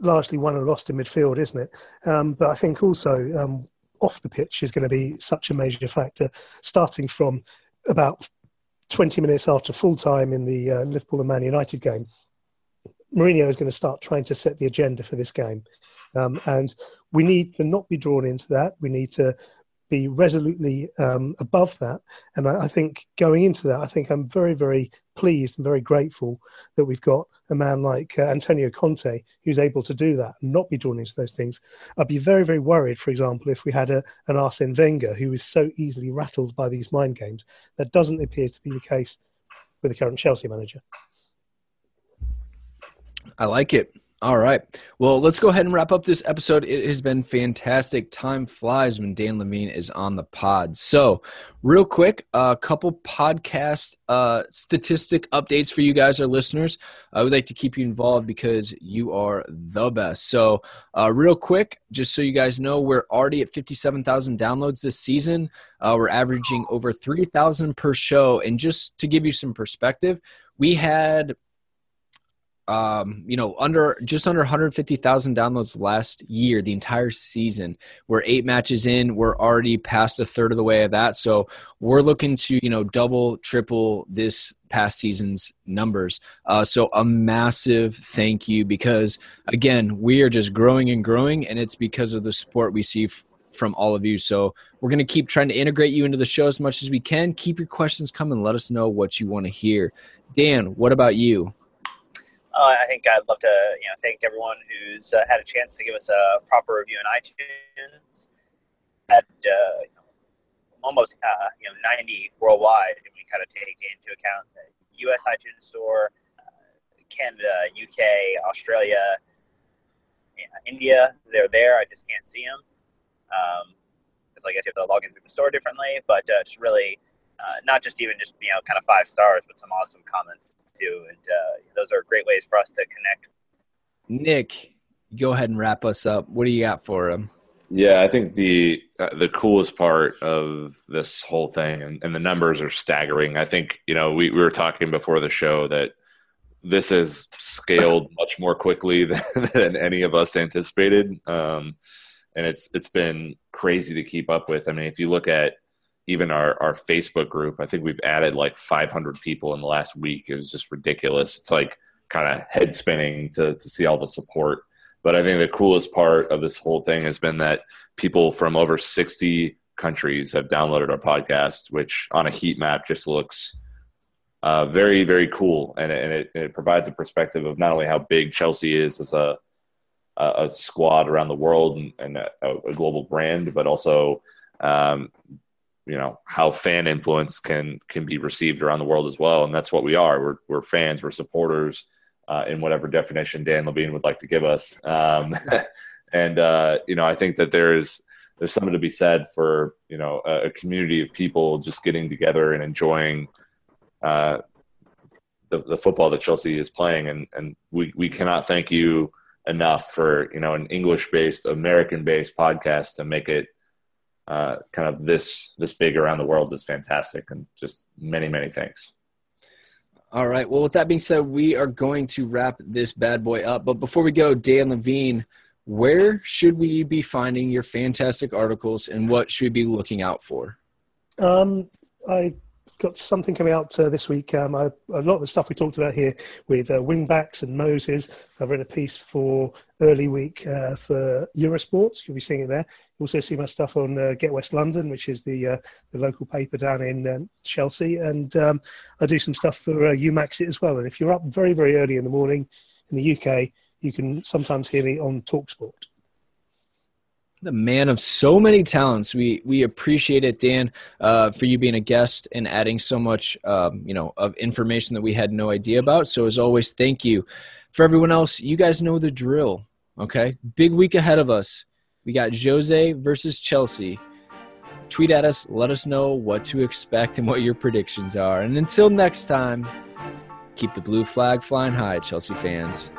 largely won and lost in midfield, isn't it? Um, but I think also um, off the pitch is going to be such a major factor, starting from about 20 minutes after full time in the uh, Liverpool and Man United game, Mourinho is going to start trying to set the agenda for this game. Um, and we need to not be drawn into that. We need to be resolutely um, above that. And I, I, think going into that, I think I'm very, very pleased and very grateful that we've got a man like uh, Antonio Conte who's able to do that and not be drawn into those things. I'd be very, very worried, for example, if we had a, an Arsene Wenger who is so easily rattled by these mind games. That doesn't appear to be the case with the current Chelsea manager. I like it. All right. Well, let's go ahead and wrap up this episode. It has been fantastic. Time flies when Dan Levine is on the pod. So, real quick, a couple podcast uh, statistic updates for you guys, our listeners. I would like to keep you involved because you are the best. So, uh, real quick, just so you guys know, we're already at 57,000 downloads this season. Uh, we're averaging over 3,000 per show. And just to give you some perspective, we had um, you know, under just under 150,000 downloads last year, the entire season. We're eight matches in. We're already past a third of the way of that. So we're looking to, you know, double, triple this past season's numbers. Uh, so a massive thank you because, again, we are just growing and growing, and it's because of the support we see f- from all of you. So we're going to keep trying to integrate you into the show as much as we can. Keep your questions coming. Let us know what you want to hear. Dan, what about you? Uh, I think I'd love to, you know, thank everyone who's uh, had a chance to give us a proper review on iTunes. At uh, almost, uh, you know, 90 worldwide, if we kind of take into account the U.S. iTunes Store, uh, Canada, UK, Australia, India. They're there. I just can't see them. Um, I guess you have to log in through the store differently. But uh, just really uh, not just even just you know kind of five stars, but some awesome comments too. And uh, those are great ways for us to connect. Nick, go ahead and wrap us up. What do you got for him? Yeah, I think the uh, the coolest part of this whole thing, and, and the numbers are staggering. I think you know we, we were talking before the show that this has scaled much more quickly than, than any of us anticipated, um, and it's it's been crazy to keep up with. I mean, if you look at even our, our Facebook group, I think we've added like 500 people in the last week. It was just ridiculous. It's like kind of head spinning to, to see all the support. But I think the coolest part of this whole thing has been that people from over 60 countries have downloaded our podcast, which on a heat map just looks uh, very, very cool. And, and it, it, provides a perspective of not only how big Chelsea is as a, a, squad around the world and, and a, a, global brand, but also um, you know how fan influence can can be received around the world as well. And that's what we are. We're, we're fans we're supporters uh, in whatever definition dan levine would like to give us. Um, and uh, you know i think that there's there's something to be said for you know a, a community of people just getting together and enjoying uh, the, the football that Chelsea is playing, and and we we cannot thank you enough for you know an English based, American based podcast to make it uh, kind of this this big around the world is fantastic, and just many many thanks. All right. Well, with that being said, we are going to wrap this bad boy up. But before we go, Dan Levine, where should we be finding your fantastic articles, and what should we be looking out for? Um, I got something coming out uh, this week. Um, I, a lot of the stuff we talked about here with uh, wingbacks and Moses. I've written a piece for early week uh, for Eurosports. You'll be seeing it there. You'll also see my stuff on uh, Get West London, which is the uh, the local paper down in um, Chelsea, and um, I do some stuff for uh, UMaxit as well. And if you're up very very early in the morning in the UK, you can sometimes hear me on Talksport the man of so many talents. We we appreciate it, Dan, uh, for you being a guest and adding so much, um, you know, of information that we had no idea about. So as always, thank you. For everyone else, you guys know the drill. Okay, big week ahead of us. We got Jose versus Chelsea. Tweet at us. Let us know what to expect and what your predictions are. And until next time, keep the blue flag flying high, Chelsea fans.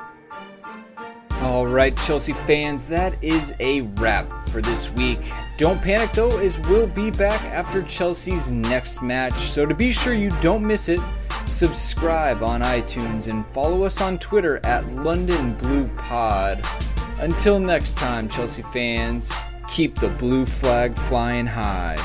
All right, Chelsea fans, that is a wrap for this week. Don't panic though, as we'll be back after Chelsea's next match. So to be sure you don't miss it, subscribe on iTunes and follow us on Twitter at London Blue Pod. Until next time, Chelsea fans, keep the blue flag flying high.